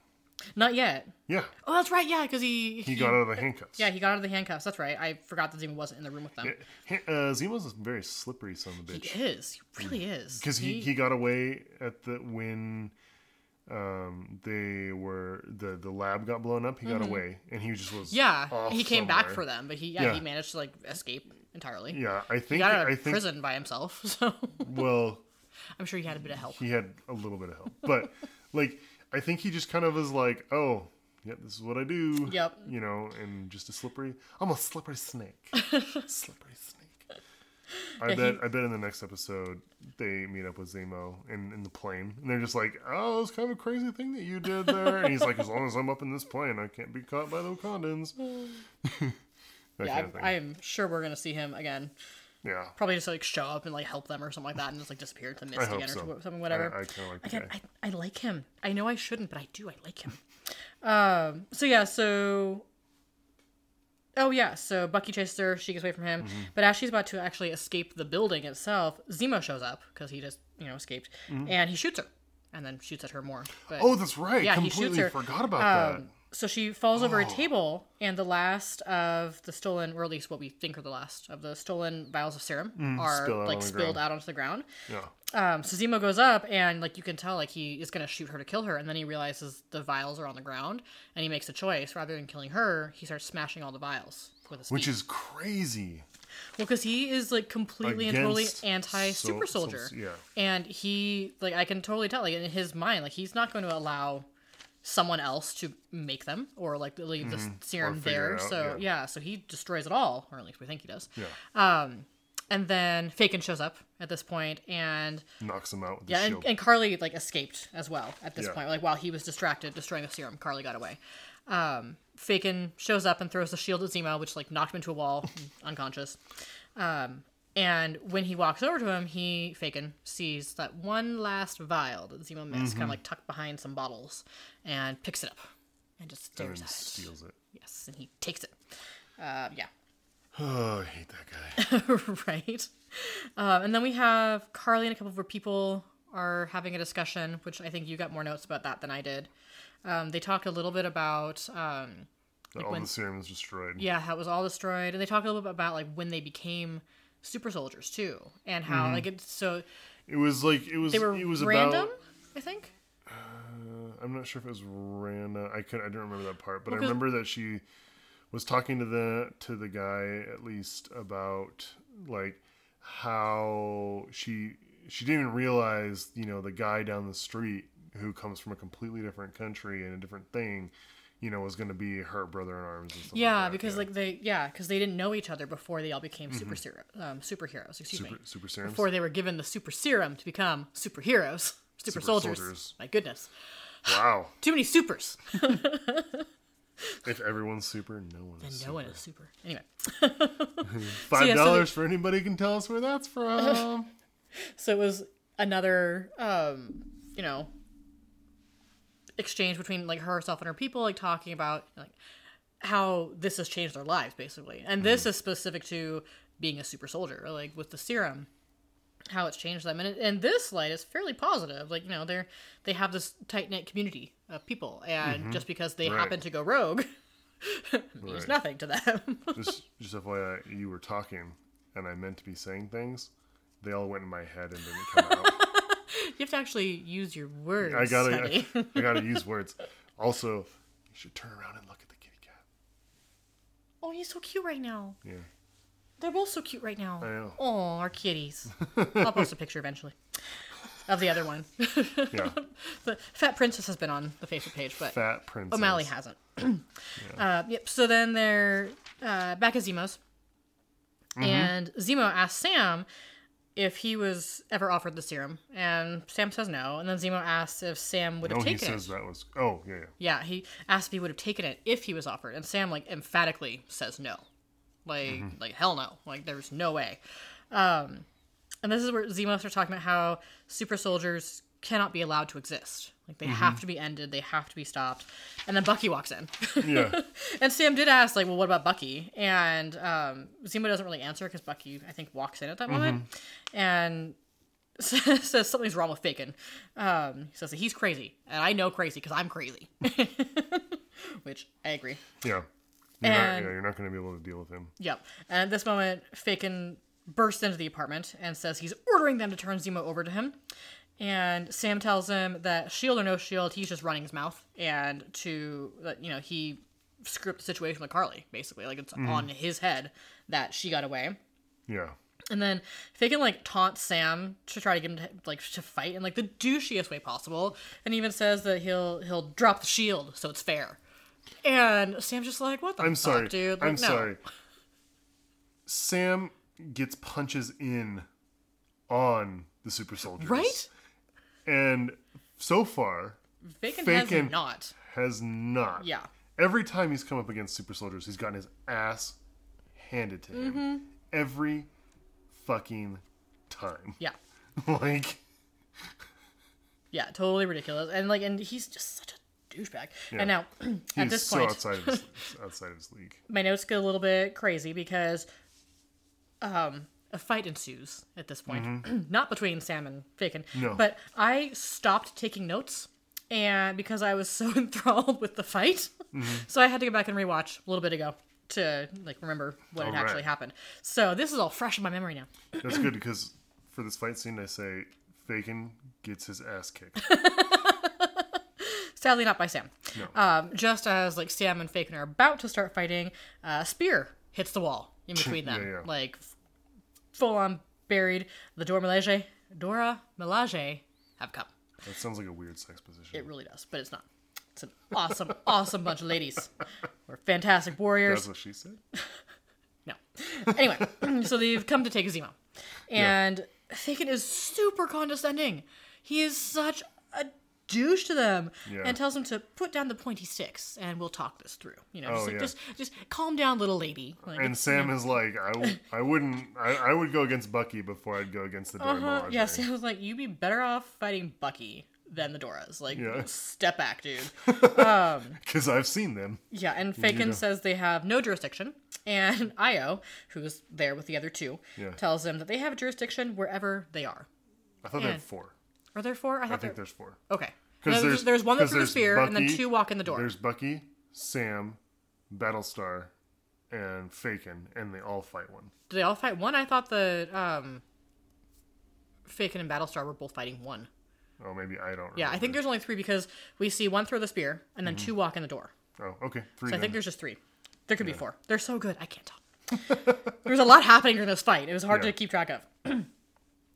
Not yet. Yeah, Oh, that's right. Yeah, because he, he got out of the handcuffs. Yeah, he got out of the handcuffs. That's right. I forgot that Zemo wasn't in the room with them. Ha- Uh, Zemo's a very slippery son of a bitch. He is. He really is. because he, he got away at the when um, they were the the lab got blown up. He got away, and he just was Mm-hmm. Yeah, he came back for them, but he yeah, Yeah. he managed to like escape entirely. Yeah, I He think got out I of think prison by himself, [LAUGHS] so well I'm sure he had a bit of help. he had a little bit of help, but like I think he just kind of was like, oh. Yeah, this is what I do. Yep. You know, and just a slippery. I'm a slippery snake. [LAUGHS] slippery snake. I Yeah, bet. he- I bet in the next episode they meet up with Zemo in, in the plane, and they're just like, "Oh, it's kind of a crazy thing that you did there." And he's like, "As long as I'm up in this plane, I can't be caught by the Wakandans." [LAUGHS] Yeah, kind of. I, I am sure we're gonna see him again. Yeah. Probably just like show up and like help them or something like that, and just like disappear into the mist again or so. so- something, whatever. I, I kind of like Again. I, I like him. I know I shouldn't, but I do. I like him. Um. So yeah. So. Oh yeah. So Bucky chases her. She gets away from him. Mm-hmm. But as she's about to actually escape the building itself, Zemo shows up because he just you know escaped, and he shoots her, and then shoots at her more. But Mm-hmm. Oh, that's right. yeah, he shoots Completely her. forgot about that. So she falls over a Oh. table, and the last of the stolen, or at least what we think are the last of the stolen vials of serum, are Mm, spill out like spilled ground. out onto the ground. Yeah. Um, so Zemo goes up, and like you can tell, like he is gonna shoot her to kill her, and then he realizes the vials are on the ground, and he makes a choice. Rather than killing her, he starts smashing all the vials with his Which feet. is crazy. well, because he is like completely and totally anti super so- soldier, yeah. and he like I can totally tell, like in his mind, like he's not going to allow someone else to make them or like leave the serum Mm-hmm. figure there. out, so yeah. yeah, so he destroys it all, or at least we think he does. Yeah. Um, And then Faken shows up at this point, and Knocks him out with the yeah, and, shield. and Karli like escaped as well at this Yeah. point. Like while he was distracted destroying the serum, Karli got away. Um, Faken shows up and throws the shield at Zemo, which like knocked him into a wall, [LAUGHS] unconscious. Um, and when he walks over to him, he Faken sees that one last vial that Zemo missed, Mm-hmm. kind of like tucked behind some bottles, and picks it up and just stares then at it. steals it. Yes, and he takes it. Uh, yeah. [SIGHS] Oh, I hate that guy. [LAUGHS] right? Um, and then we have Karli and a couple of her people are having a discussion, which I think you got more notes about that than I did. Um, they talk a little bit about, um, That all when- the serum is destroyed. yeah, how it was all destroyed, and they talk a little bit about like when they became super soldiers too, and how mm-hmm. like it's so It was like it was. they were it was random. about. I think. Uh, I'm not sure if it was random. I could. I don't remember that part, but Well, I 'cause- remember that she was talking to the to the guy at least about like how she she didn't even realize you know the guy down the street who comes from a completely different country and a different thing you know was going to be her brother in arms Yeah, like that. because like they yeah because they didn't know each other before they all became super ser- um, superheroes. Excuse me. super, super serums Before they were given the super serum to become superheroes, super, Super soldiers. soldiers. My goodness, wow [SIGHS] too many supers. [LAUGHS] if everyone's super no one is And no one is super. Anyway, [LAUGHS] five yeah, so dollars for anybody can tell us where that's [LAUGHS] from so it was another, um, you know, exchange between like herself and her people, like talking about like how this has changed their lives, basically. And this mm-hmm. is specific to being a super soldier, like with the serum, how it's changed them. And it, and this light is fairly positive. Like you know, they're they have this tight knit community of people, and mm-hmm. just because they Right. happen to go rogue. [LAUGHS] means Right. nothing to them. [LAUGHS] just just FYI, you were talking, and I meant to be saying things. They all went in my head and didn't come out. You have to actually use your words. I gotta, honey. I, I gotta [LAUGHS] use words. Also, you should turn around and look at the kitty cat. oh, he's so cute right now. Yeah, They're both so cute right now. I know. Oh, our kitties. [LAUGHS] I'll post a picture eventually of the other one. [LAUGHS] Yeah, the Fat Princess has been on the Facebook page, but fat princess. O'Malley hasn't. [CLEARS THROAT] uh, yep. So then they're uh, back at Zemo's, Mm-hmm. and Zemo asks Sam if he was ever offered the serum, and Sam says no. And then Zemo asks if Sam would have No, he taken it. says that was. Oh, yeah, yeah. Yeah, he asked if he would have taken it if he was offered, and Sam like emphatically says no, like Mm-hmm. like hell no, like there's no way. Um, and this is where Zemo starts talking about how super soldiers cannot be allowed to exist. Like they have to be ended, they have to be stopped. And then Bucky walks in, Yeah, [LAUGHS] and Sam did ask like, well, what about Bucky? And um, Zemo doesn't really answer because Bucky I think walks in at that moment, and [LAUGHS] says something's wrong with Fakin. Um, he says that he's crazy, and I know crazy because I'm crazy. [LAUGHS] Which I agree. yeah. You're not, yeah, you're not going to be able to deal with him. Yep. And at this moment, Fakin bursts into the apartment and says he's ordering them to turn Zemo over to him. And Sam tells him that shield or no shield, he's just running his mouth, and to you know he screwed up the situation with Karli, basically, like it's mm-hmm. on his head that she got away. Yeah. And then Fagin like taunts Sam to try to get him to like to fight in like the douchiest way possible, and even says that he'll he'll drop the shield so it's fair. And Sam's just like, "What the I'm fuck, sorry, dude? Like, I'm no. sorry. Sam gets punches in on the super soldiers, right? And so far Fagin, Fagin- has not. has not. Yeah, Every time he's come up against super soldiers, he's gotten his ass handed to him. Mm-hmm. Every fucking time. yeah, [LAUGHS] like, yeah, totally ridiculous. And like, and he's just such a douchebag. Yeah. And now, [CLEARS THROAT] at this so point, outside of his [LAUGHS] outside of his league. my notes get a little bit crazy because um a fight ensues at this point [CLEARS THROAT] not between sam and Mm-hmm. No. but i stopped taking notes and because i was so [LAUGHS] enthralled with the fight Mm-hmm. [LAUGHS] so i had to go back and rewatch a little bit ago to like remember what had All right. actually happened so this is all fresh in my memory now That's good [CLEARS THROAT] because for this fight scene, I say Fagin gets his ass kicked. [LAUGHS] sadly not by sam No. um, just as like sam and Fagin are about to start fighting a spear hits the wall in between them Yeah, yeah. like full on buried. The dora milaje dora milaje have come. That sounds like a weird sex position. it really does but it's not. It's an awesome [LAUGHS] awesome bunch of ladies. We're fantastic warriors. That's what she said. [LAUGHS] no. Anyway [CLEARS THROAT] so they've come to take zemo and Fagin is super condescending. He is such douche to them Yeah. and tells them to put down the pointy sticks and we'll talk this through you know just, Oh, like, yeah. just just calm down little lady like, And Sam is like, I, w- I wouldn't, I, I would go against Bucky before I'd go against the Dora uh-huh. Yeah Sam was like you'd be better off fighting Bucky than the Doras like Yeah. step back dude [LAUGHS] Because I've seen them. Yeah, and know. says they have no jurisdiction, and [LAUGHS] Ayo, who's there with the other two, Yeah. tells them that they have jurisdiction wherever they are. I thought they Yeah. had four. Are there four? I, I think there. there's four. Okay. Because there's, there's one that 'cause threw the spear, and then two walk in the door. There's Bucky, Sam, Battlestar, and Fagin, and they all fight one. Do they all fight one? I thought that um, Fagin and Battlestar were both fighting one. Oh, maybe I don't. Remember. Yeah, I think there's only three because we see one throw the spear, and then two walk in the door. Oh, okay, three. So I think there's just three. There could be four. They're so good. I can't tell. [LAUGHS] There's a lot happening during this fight. It was hard Yeah. to keep track of. [CLEARS THROAT]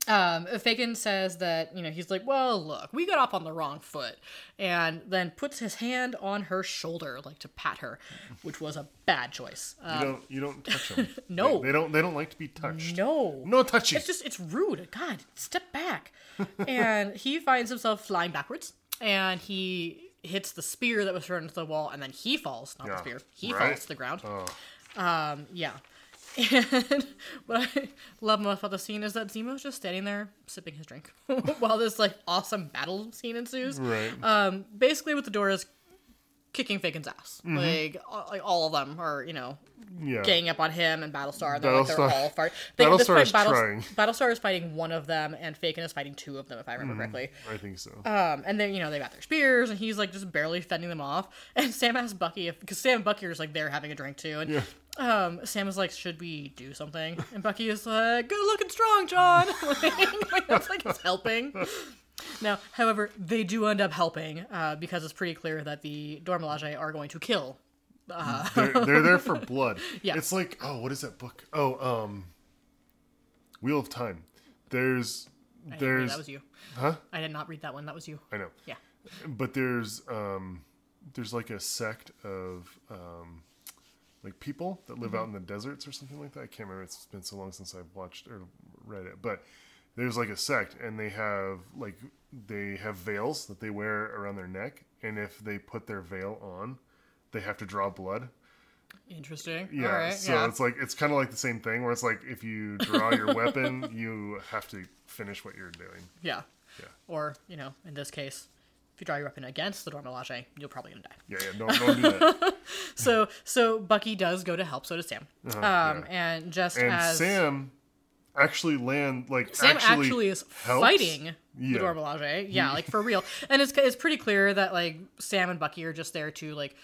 um, Fagin says that, you know, he's like, well, look, we got off on the wrong foot. And then puts his hand on her shoulder, like to pat her, which was a bad choice. Uh, you don't. You don't touch them. [LAUGHS] No. they, they don't. They don't like to be touched. no. No touching. It's just, it's rude. God, step back. and he finds himself flying backwards. And he hits the spear that was thrown into the wall. And then he falls, not the spear. He Right? falls to the ground. Oh, Um, yeah. And [LAUGHS] what I love most about the scene is that Zemo's just standing there sipping his drink [LAUGHS] while this like awesome battle scene ensues. right. Um, basically, with the Doras kicking Fagin's ass, Mm-hmm. like, all- like all of them are you know yeah. ganging up on him and Battlestar. And they're, like, they're all fighting. [LAUGHS] Battlestar is Battle- trying. Battlestar is fighting one of them, and Fagin is fighting two of them, if I Mm-hmm. remember correctly. I think so. Um, and then you know they got their spears, and he's like just barely fending them off. And Sam asks Bucky if because Sam and Bucky are just like there having a drink too, and Yeah. Um, Sam is like, "Should we do something?" And Bucky is like, "Good looking strong, John." [LAUGHS] like, [LAUGHS] that's like it's helping. Now, however, they do end up helping uh, because it's pretty clear that the Dora Milaje are going to kill. [LAUGHS] they're, they're there for blood. Yeah. It's like, oh, what is that book? Oh, um, Wheel of Time. There's, I there's, that was you. huh? I did not read that one. That was you. I know. Yeah. But there's, um, there's like a sect of, um, like people that live Mm-hmm. out in the deserts or something like that. I can't remember. It's been so long since I've watched or read it. But there's like a sect, and they have like they have veils that they wear around their neck, and if they put their veil on, they have to draw blood. Interesting. Yeah, All right. so yeah. it's like it's kind of like the same thing where it's like if you draw your weapon, [LAUGHS] you have to finish what you're doing. yeah. Yeah. Or you know, in this case, if you draw your weapon against the Dora Milaje, you're probably gonna die. Yeah, yeah, don't, don't do that. [LAUGHS] So so Bucky does go to help. So does Sam. um, yeah. and just And as Sam actually land like Sam actually, actually, is helps? fighting Yeah. the Dora Milaje. Yeah, like for real. And it's it's pretty clear that like Sam and Bucky are just there to like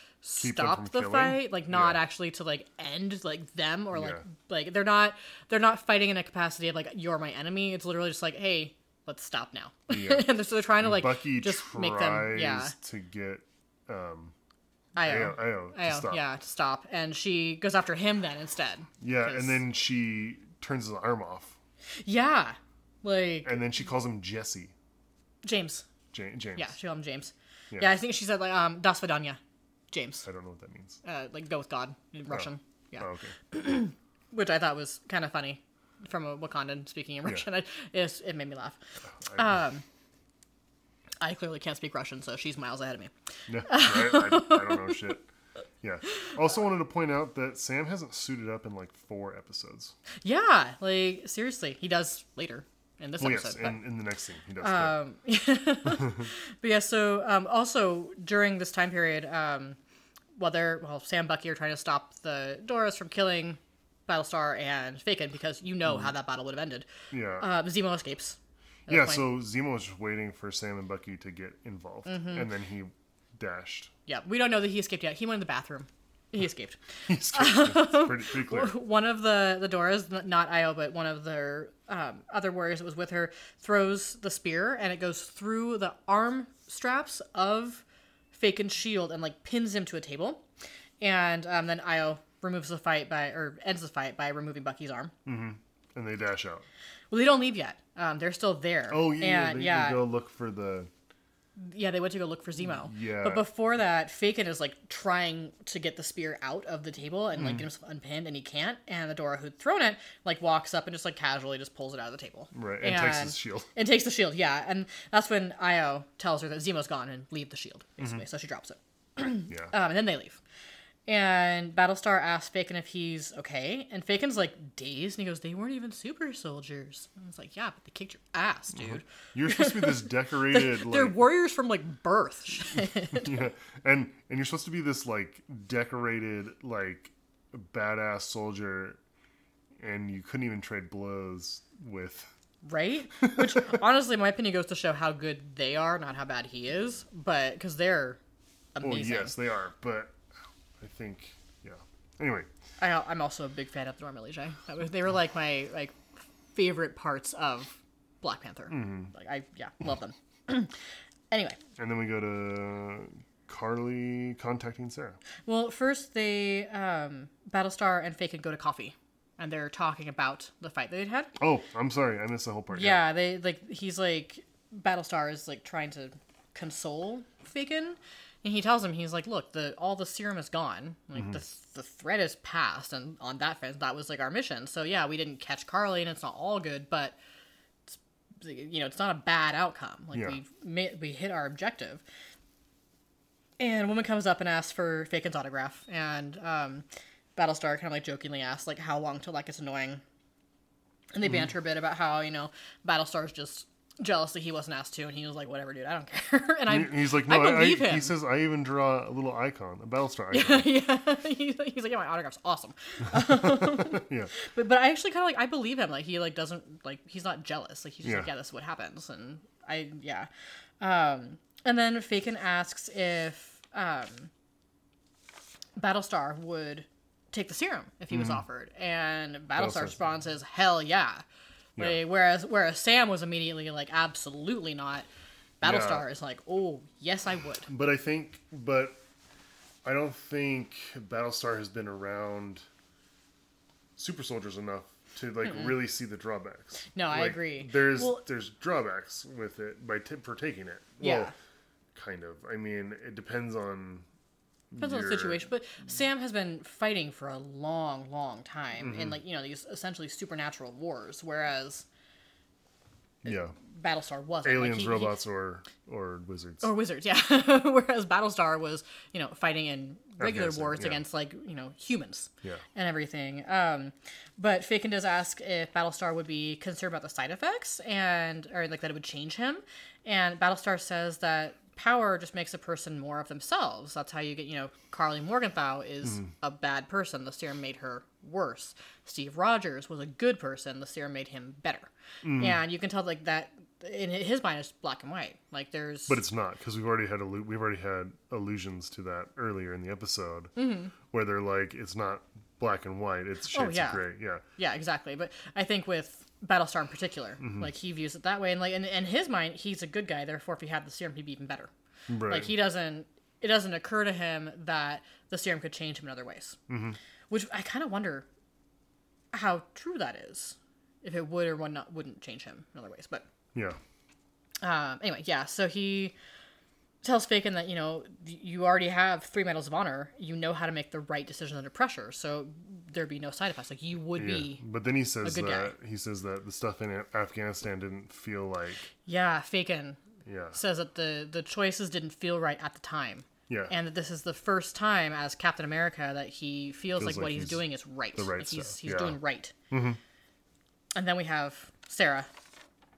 Keep stop the killing? fight, like not Yeah. actually to like end like them or like like they're not they're not fighting in a capacity of like you're my enemy. It's literally just like hey. Let's stop now. Yeah. [LAUGHS] and so they're trying to like Bucky just make them yeah to get um, Ayo. Ayo, Ayo to Ayo, stop. yeah to stop and she goes after him then instead Yeah, 'Cause- and then she turns his arm off, yeah like and then she calls him Jesse. James Ja- James. yeah she called him James Yeah. yeah, I think she said like um Das Vidanya James I don't know what that means. uh, like go with God in Russian yeah Oh, okay. [CLEARS THROAT] which I thought was kind of funny from a Wakandan speaking in Russian. I, it, it made me laugh. I, Um, I clearly can't speak Russian, so she's miles ahead of me. yeah, [LAUGHS] right? I, I don't know shit. Yeah. Also wanted to point out that Sam hasn't suited up in like four episodes. Yeah, like seriously, he does later in this Well, yes, episode. but- in, in the next scene he does. Um, [LAUGHS] but yeah, so um, also during this time period, um, while they're well, Sam Bucky are trying to stop the Doras from killing Battlestar and Faken because you know how that battle would have ended. yeah. Uh, Zemo escapes. yeah, so. Zemo was just waiting for Sam and Bucky to get involved, Mm-hmm. and then he dashed. yeah, we don't know that he escaped yet. He went in the bathroom. He escaped. [LAUGHS] He escaped. it's pretty, pretty clear. [LAUGHS] one of the the Doras, not Ayo, but one of their um, other warriors that was with her, throws the spear and it goes through the arm straps of Faken's shield and like pins him to a table, and um, then Ayo removes the fight by or ends the fight by removing Bucky's arm. And they dash out. Well, they don't leave yet. Um, they're still there. Oh yeah, and they, yeah, they go look for the. yeah, they went to go look for Zemo. Yeah. But before that, Faken is like trying to get the spear out of the table and Mm. like get himself unpinned, and he can't. And the Dora who'd thrown it like walks up and just like casually just pulls it out of the table. Right, and takes his shield. [LAUGHS] And takes the shield, yeah. And that's when Ayo tells her that Zemo's gone and leave the shield, Mm-hmm. basically. So she drops it. Yeah. [CLEARS THROAT] Um, and then they leave. And Battlestar asks Faken if he's okay, and Faken's like dazed, and he goes, "They weren't even super soldiers." And it's like, "Yeah, but they kicked your ass, uh-huh. dude. You're supposed to be this [LAUGHS] decorated, They're like, warriors from like birth." [LAUGHS] yeah, and and you're supposed to be this like decorated, like badass soldier, and you couldn't even trade blows with. right? Which [LAUGHS] honestly, my opinion, goes to show how good they are, not how bad he is. But because they're amazing. Well, amazing. yes, they are, but I think, yeah. Anyway, I, I'm also a big fan of the Normally That they were like my like favorite parts of Black Panther. Mm-hmm. Like I yeah love them. [CLEARS THROAT] anyway, and then we go to Karli contacting Sarah. well first they um, Battlestar and Faken go to coffee, and they're talking about the fight they'd had. Oh, I'm sorry, I missed the whole part. Yeah, they like he's like Battlestar is like trying to console Faken, and he tells him he's like, look, the all the serum is gone, like the the threat is past, and on that fence, that was like our mission. So yeah, we didn't catch Karli, and it's not all good, but it's, you know, it's not a bad outcome. Like Yeah. we ma- we hit our objective. And a woman comes up and asks for Faken's autograph, and um, Battlestar kind of like jokingly asks like how long till that gets annoying. And they Mm-hmm. banter a bit about how you know Battlestar's just jealous that he wasn't asked to, and he was like, "Whatever, dude, I don't care." [LAUGHS] and I, He- He's like, no, I believe I- him. He says, I even draw a little icon, a Battlestar [LAUGHS] icon. yeah, [LAUGHS] he's like, "Yeah, my autograph's awesome." yeah. But but I actually kind of like I believe him. Like he like doesn't like he's not jealous. Like he's just like, Yeah. yeah, this is what happens, and I yeah. Um, and then Faken asks if um, Battlestar would take the serum if he was offered, and Battlestar Mm-hmm. Is hell yeah. Yeah. Like, Whereas whereas Sam was immediately like absolutely not. Battlestar Yeah. is like oh yes I would. But I think, but I don't think Battlestar has been around super soldiers enough to like really see the drawbacks. No, I agree. There's Well- there's drawbacks with it by t- for taking it. Yeah. Kind of. I mean, it depends on. Depends on the situation, but Sam has been fighting for a long, long time Mm-hmm. in like you know these essentially supernatural wars, whereas Yeah, Battlestar wasn't. Like, aliens, he- he- robots, or or wizards. or wizards, yeah. [LAUGHS] whereas Battlestar was you know fighting in regular wars yeah. against like you know humans Yeah. and everything. Um, but Faken does ask if Battlestar would be concerned about the side effects and or like that it would change him, and Battlestar says that power just makes a person more of themselves. That's how you get you know Karli Morgenthau is Mm-hmm. a bad person. The serum made her worse. Steve Rogers was a good person. The serum made him better. Mm. And you can tell like that in his mind is black and white. Like there's But it's not because we've already had allu- we've already had allusions to that earlier in the episode, where they're like, it's not black and white; it's shades Mm-hmm. Oh, yeah. of gray. Yeah, Yeah, exactly. But I think with Battlestar in particular. Like he views it that way, and like in, in his mind, he's a good guy. Therefore, if he had the serum, he'd be even better. Right. Like he doesn't. It doesn't occur to him that the serum could change him in other ways. Mm-hmm. Which I kind of wonder how true that is. If it would or would not wouldn't change him in other ways, but yeah. um, anyway, yeah. So he tells Faken that you know you already have three medals of honor. You know how to make the right decision under pressure, so there'd be no side effects. Like you would Yeah. be. But then he says that he says that the stuff in Afghanistan didn't feel like Yeah, Faken yeah. says that the the choices didn't feel right at the time. Yeah. And that this is the first time as Captain America that he feels, like, like what he's, he's doing is right. the right like he's stuff, he's yeah. doing right. Mm-hmm. And then we have Sarah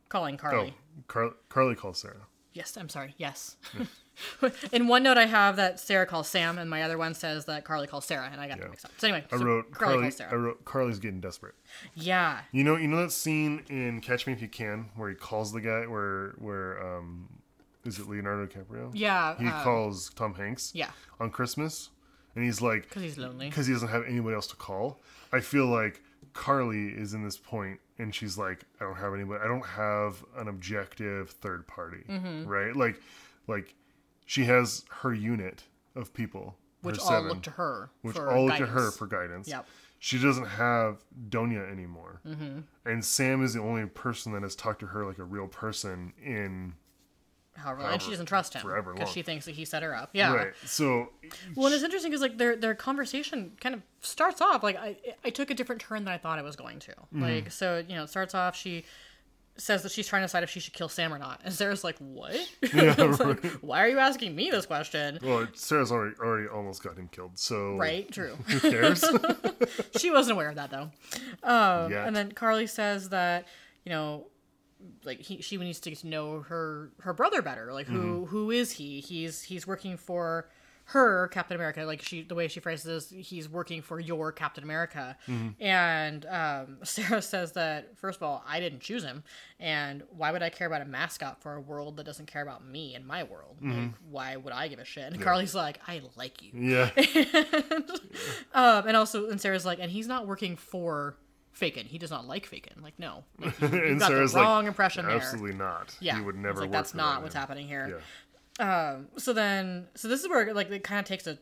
calling Oh, Karli. Car- Karli calls Sarah. Yes, I'm sorry. Yes. [LAUGHS] In one note, I have that Sarah calls Sam, and my other one says that Karli calls Sarah, and I got Yeah. them mixed up. So anyway, I so wrote Karli Karli. calls Sarah. I wrote Karli's getting desperate. yeah, You know, you know that scene in Catch Me If You Can where he calls the guy where where um is it Leonardo DiCaprio? yeah, He um, calls Tom Hanks. yeah, On Christmas, and he's like, because he's lonely. because he doesn't have anybody else to call. I feel like Karli is in this point, and she's like, I don't have anybody. I don't have an objective third party, Mm-hmm. right? Like, like she has her unit of people, Which all seven, look to her which all look to her for guidance. Yep. She doesn't have Donya anymore, mm-hmm. and Sam is the only person that has talked to her like a real person in However, and she doesn't trust him forever because she thinks that he set her up. Yeah. right. So Well, and it's interesting because like their their conversation kind of starts off like I I took a different turn than I thought it was going to. Mm-hmm. Like so you know it starts off she says that she's trying to decide if she should kill Sam or not, and Sarah's like, "What? [LAUGHS] It's like, Why are you asking me this question?" well, Sarah's already already almost got him killed. So Right? True. [LAUGHS] who cares? [LAUGHS] she wasn't aware of that though. Um, Yet. and then Karli says that you know, like he she needs to get to know her her brother better. Like who who is he? He's he's working for her Captain America. Like she the way she phrases this, he's working for your Captain America. And um, [LAUGHS] Sarah says that first of all, I didn't choose him, and why would I care about a mascot for a world that doesn't care about me and my world? Like why would I give a shit? And Karli's like, I like you. yeah. [LAUGHS] [LAUGHS] Um, and also, and Sarah's like, and he's not working for Faken. He does not like Faken. Like, no, [LAUGHS] like, you, you got Sarah's the wrong like, impression there. Absolutely not. Yeah, He would never like that's not that what's man. happening here. Yeah. Um, so then, so this is where like it kind of takes a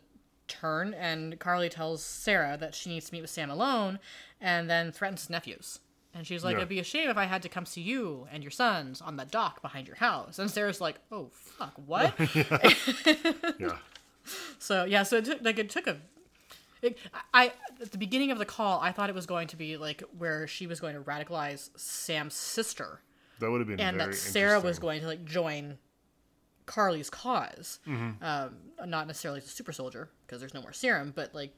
turn, and Karli tells Sarah that she needs to meet with Sam alone, and then threatens his nephews. And she's like, Yeah. "It'd be a shame if I had to come see you and your sons on the dock behind your house." And Sarah's like, "Oh fuck, what?" [LAUGHS] [LAUGHS] Yeah. So yeah, so it took like it took a. It, I at the beginning of the call, I thought it was going to be like where she was going to radicalize Sam's sister, That would have been and that Sarah was going to like join Karli's because Mm-hmm. um, not necessarily as a super soldier because there's no more serum, but like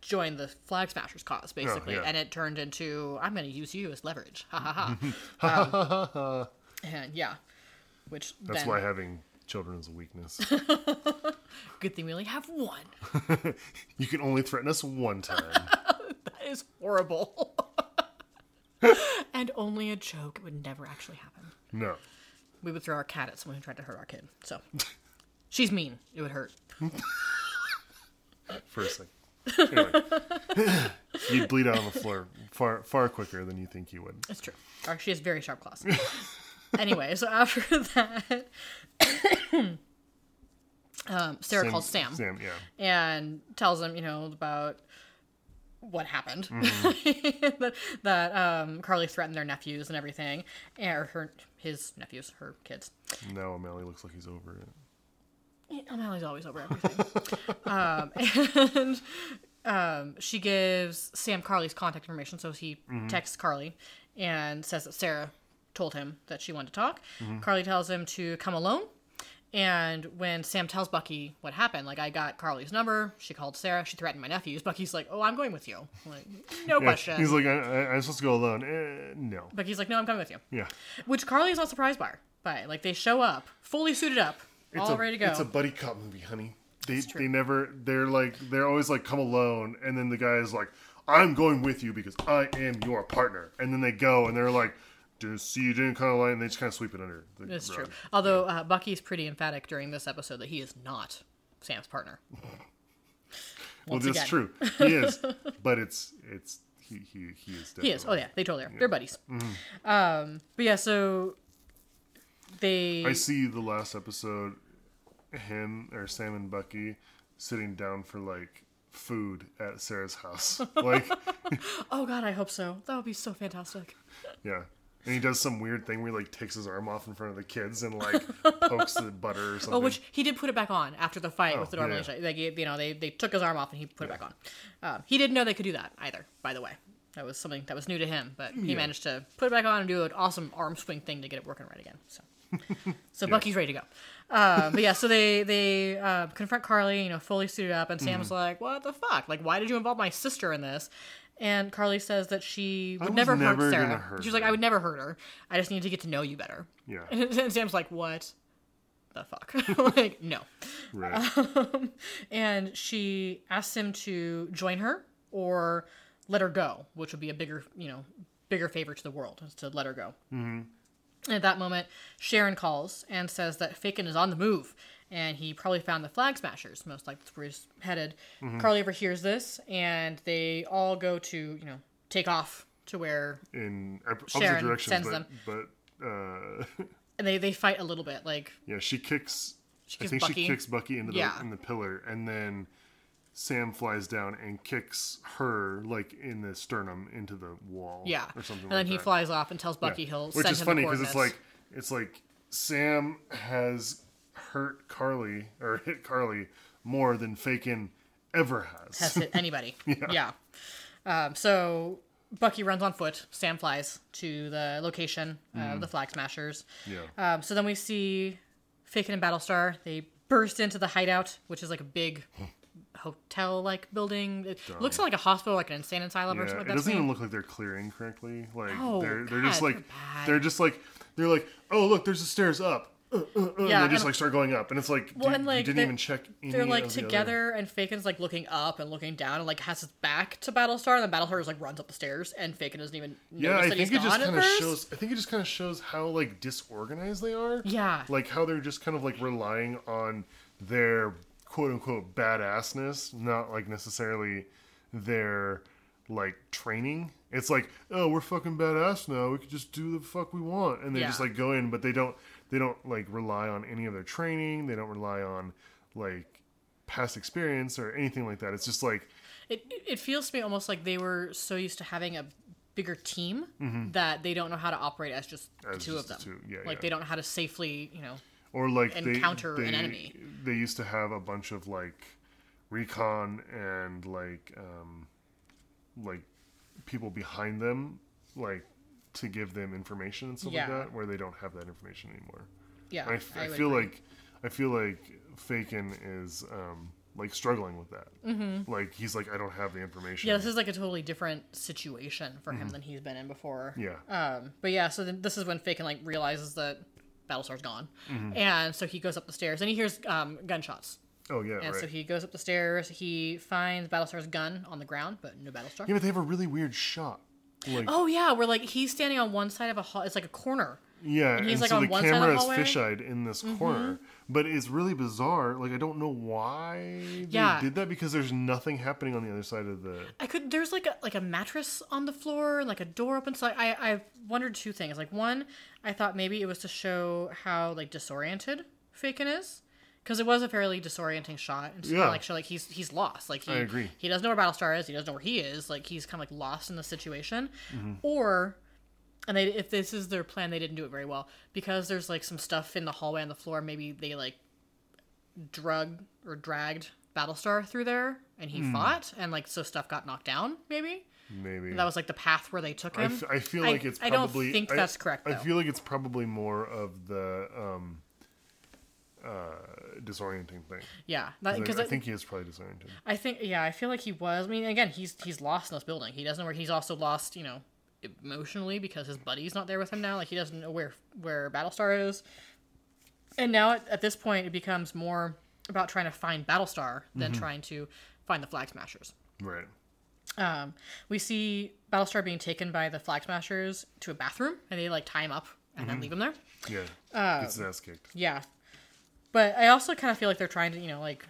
join the Flag Smashers cause basically, Oh, yeah. and it turned into I'm going to use you as leverage, ha ha ha, [LAUGHS] um, and yeah, which That's then, why having children is a weakness. [LAUGHS] good thing we only have one. [LAUGHS] you can only threaten us one time. [LAUGHS] That is horrible. and only a joke. It would never actually happen. No. We would throw our cat at someone who tried to hurt our kid. So she's mean. It would hurt. First thing. Anyway. You'd bleed out on the floor far far quicker than you think you would. It's true. She has very sharp claws. Anyway, so after [LAUGHS] that, [COUGHS] um, Sarah calls Sam, Sam, yeah. and tells him, you know, about what happened. Mm-hmm. [LAUGHS] that that um, Karli threatened their nephews and everything, or her his nephews, her kids. Now O'Malley looks like he's over it. O'Malley's always over everything. [LAUGHS] um, and um, she gives Sam Karli's contact information, so he texts Karli and says that Sarah told him that she wanted to talk. Karli tells him to come alone. And when Sam tells Bucky what happened, like I got Karli's number, she called Sarah, she threatened my nephews. Bucky's like, "Oh, I'm going with you." I'm like, no Yeah, question. He's like, I, I'm supposed to go alone. Eh, no. Bucky's like, "No, I'm coming with you." Yeah. Which Karli is not surprised by. By like they show up fully suited up, all a, ready to go. It's a buddy cop movie, honey. They they never they're like they're always like come alone, and then the guy is like, I'm going with you because I am your partner, and then they go and they're like, "Didn't see you didn't kind of line," and they just kind of sweep it under. The That's rug. true. Although uh, Bucky's pretty emphatic during this episode that he is not Sam's partner. [LAUGHS] Well, that's again. true. He is, [LAUGHS] but it's it's he he he is. Definitely, He is. Oh yeah, they totally are. They're buddies. Um, but yeah, so they I see the last episode, him or Sam and Bucky sitting down for like food at Sarah's house. [LAUGHS] like, Oh god, I hope so. That would be so fantastic. yeah. And he does some weird thing where he like takes his arm off in front of the kids and like [LAUGHS] pokes the butter or something. Oh, which he did put it back on after the fight Oh, with the yeah, normal. yeah. Like you know, they they took his arm off and he put it back on. Um, he didn't know they could do that either. By the way, that was something that was new to him, but he Yeah. managed to put it back on and do an awesome arm swing thing to get it working right again. So, [LAUGHS] so Bucky's ready to go. Um, but yeah, so they they uh, confront Karli, you know, fully suited up, and Mm-hmm. Sam's like, "What the fuck? Like, why did you involve my sister in this?" And Karli says that she would never, never hurt Sarah. hurt She's like, her. "I would never hurt her. I just need to get to know you better." yeah, [LAUGHS] And Sam's like, "What the fuck?" [LAUGHS] like, no. right. And she asks him to join her or let her go, which would be a bigger, you know, bigger favor to the world is to let her go. Mm-hmm. At that moment, Sharon calls and says that Fakin is on the move, and he probably found the flag smashers. Most likely that's where he's headed. Karli overhears this, and they all go to, you know, take off to where In opposite Sharon directions, sends but them. but uh, [LAUGHS] and they they fight a little bit. Like, yeah, she kicks. I kicks think Bucky. she kicks Bucky into the Yeah. in the pillar, and then Sam flies down and kicks her like in the sternum into the wall. yeah, or something. and then like he that. flies off and tells Bucky Yeah. he'll which is funny because it's like it's like Sam has hurt Karli or hit Karli more than Fakin ever has. has hit anybody. [LAUGHS] yeah. Um, so Bucky runs on foot. Sam flies to the location of the Flag Smashers. yeah, Um, so then we see Fakin and Battlestar. They burst into the hideout, which is like a big hotel-like building. It looks like a hospital, like an insane asylum or something It like that. doesn't even look like they're clearing correctly. Like Oh, they're they're just like they're they're just like they're like oh look there's the stairs up. Uh, uh, uh, Yeah, and they just like start going up, and it's like, Well, dude, and, like, you didn't even check. Any They're like of the together, and Fakin's like looking up and looking down, and like has his back to Battlestar, and then Battlestar just like runs up the stairs, and Fakin doesn't even Yeah, notice I that think he's it just kind of shows. I think it just kind of shows how like disorganized they are. Yeah. like how they're just kind of like relying on their quote unquote badassness, not like necessarily their like training. It's like, oh, we're fucking badass now. We can just do the fuck we want, and they just like go in, but they don't. They don't like rely on any of their training. They don't rely on like past experience or anything like that. It's just like It it- feels to me almost like they were so used to having a bigger team that they don't know how to operate as just the Mm-hmm. As two just of the them. two, yeah, like yeah. they don't know how to safely, you know. or like encounter they, an enemy. They used to have a bunch of like recon and like um like people behind them like to give them information and stuff Yeah. like that where they don't have that information anymore. Yeah, I, f- I would feel agree. like I feel like Fakin is um like struggling with that. Mm-hmm. Like he's like I don't have the information. yeah, this is like a totally different situation for him than he's been in before. Mm-hmm. yeah. Um, but yeah, so then this is when Fakin like realizes that Battlestar's gone, Mm-hmm. and so he goes up the stairs and he hears um, gunshots. oh yeah, And right. so he goes up the stairs. He finds Battlestar's gun on the ground, but no Battlestar. yeah, but they have a really weird shot. Like Oh yeah, we're like he's standing on one side of a hall. It's like a corner. Yeah, and, he's, like, so on the one side of the camera is? Mm-hmm. fisheyed in this corner, but it's really bizarre. Like I don't know why they Yeah. did that because there's nothing happening on the other side of the. I could. There's like a like a mattress on the floor and like a door open. So I I wondered two things. Like one, I thought maybe it was to show how like disoriented Fakin is, because it was a fairly disorienting shot and Yeah. like show like he's he's lost. Like he, I agree. He doesn't know where Battlestar is. He doesn't know where he is. Like he's kind of like lost in the situation, Mm-hmm. or. And they, if this is their plan, they didn't do it very well because there's like some stuff in the hallway on the floor. Maybe they like drug or dragged Battlestar through there, and he fought, and like so stuff got knocked down. Maybe Maybe that was like the path where they took I, him. f- I feel I- like it's I don't probably. think that's correct, I feel like it's probably more of the um, uh, disorienting thing. yeah, because I think he is probably disoriented. I think yeah, I feel like he was. I mean, again, he's he's lost in this building. He doesn't know where he's also lost. You know, emotionally because his buddy's not there with him now. Like he doesn't know where where Battlestar is. And now at, at this point, it becomes more about trying to find Battlestar than Mm-hmm. trying to find the Flag Smashers. Right. Um, we see Battlestar being taken by the Flag Smashers to a bathroom, and they like tie him up and Mm-hmm. then leave him there. Yeah. Uh, Gets his ass kicked. Yeah, but I also kind of feel like they're trying to, you know, like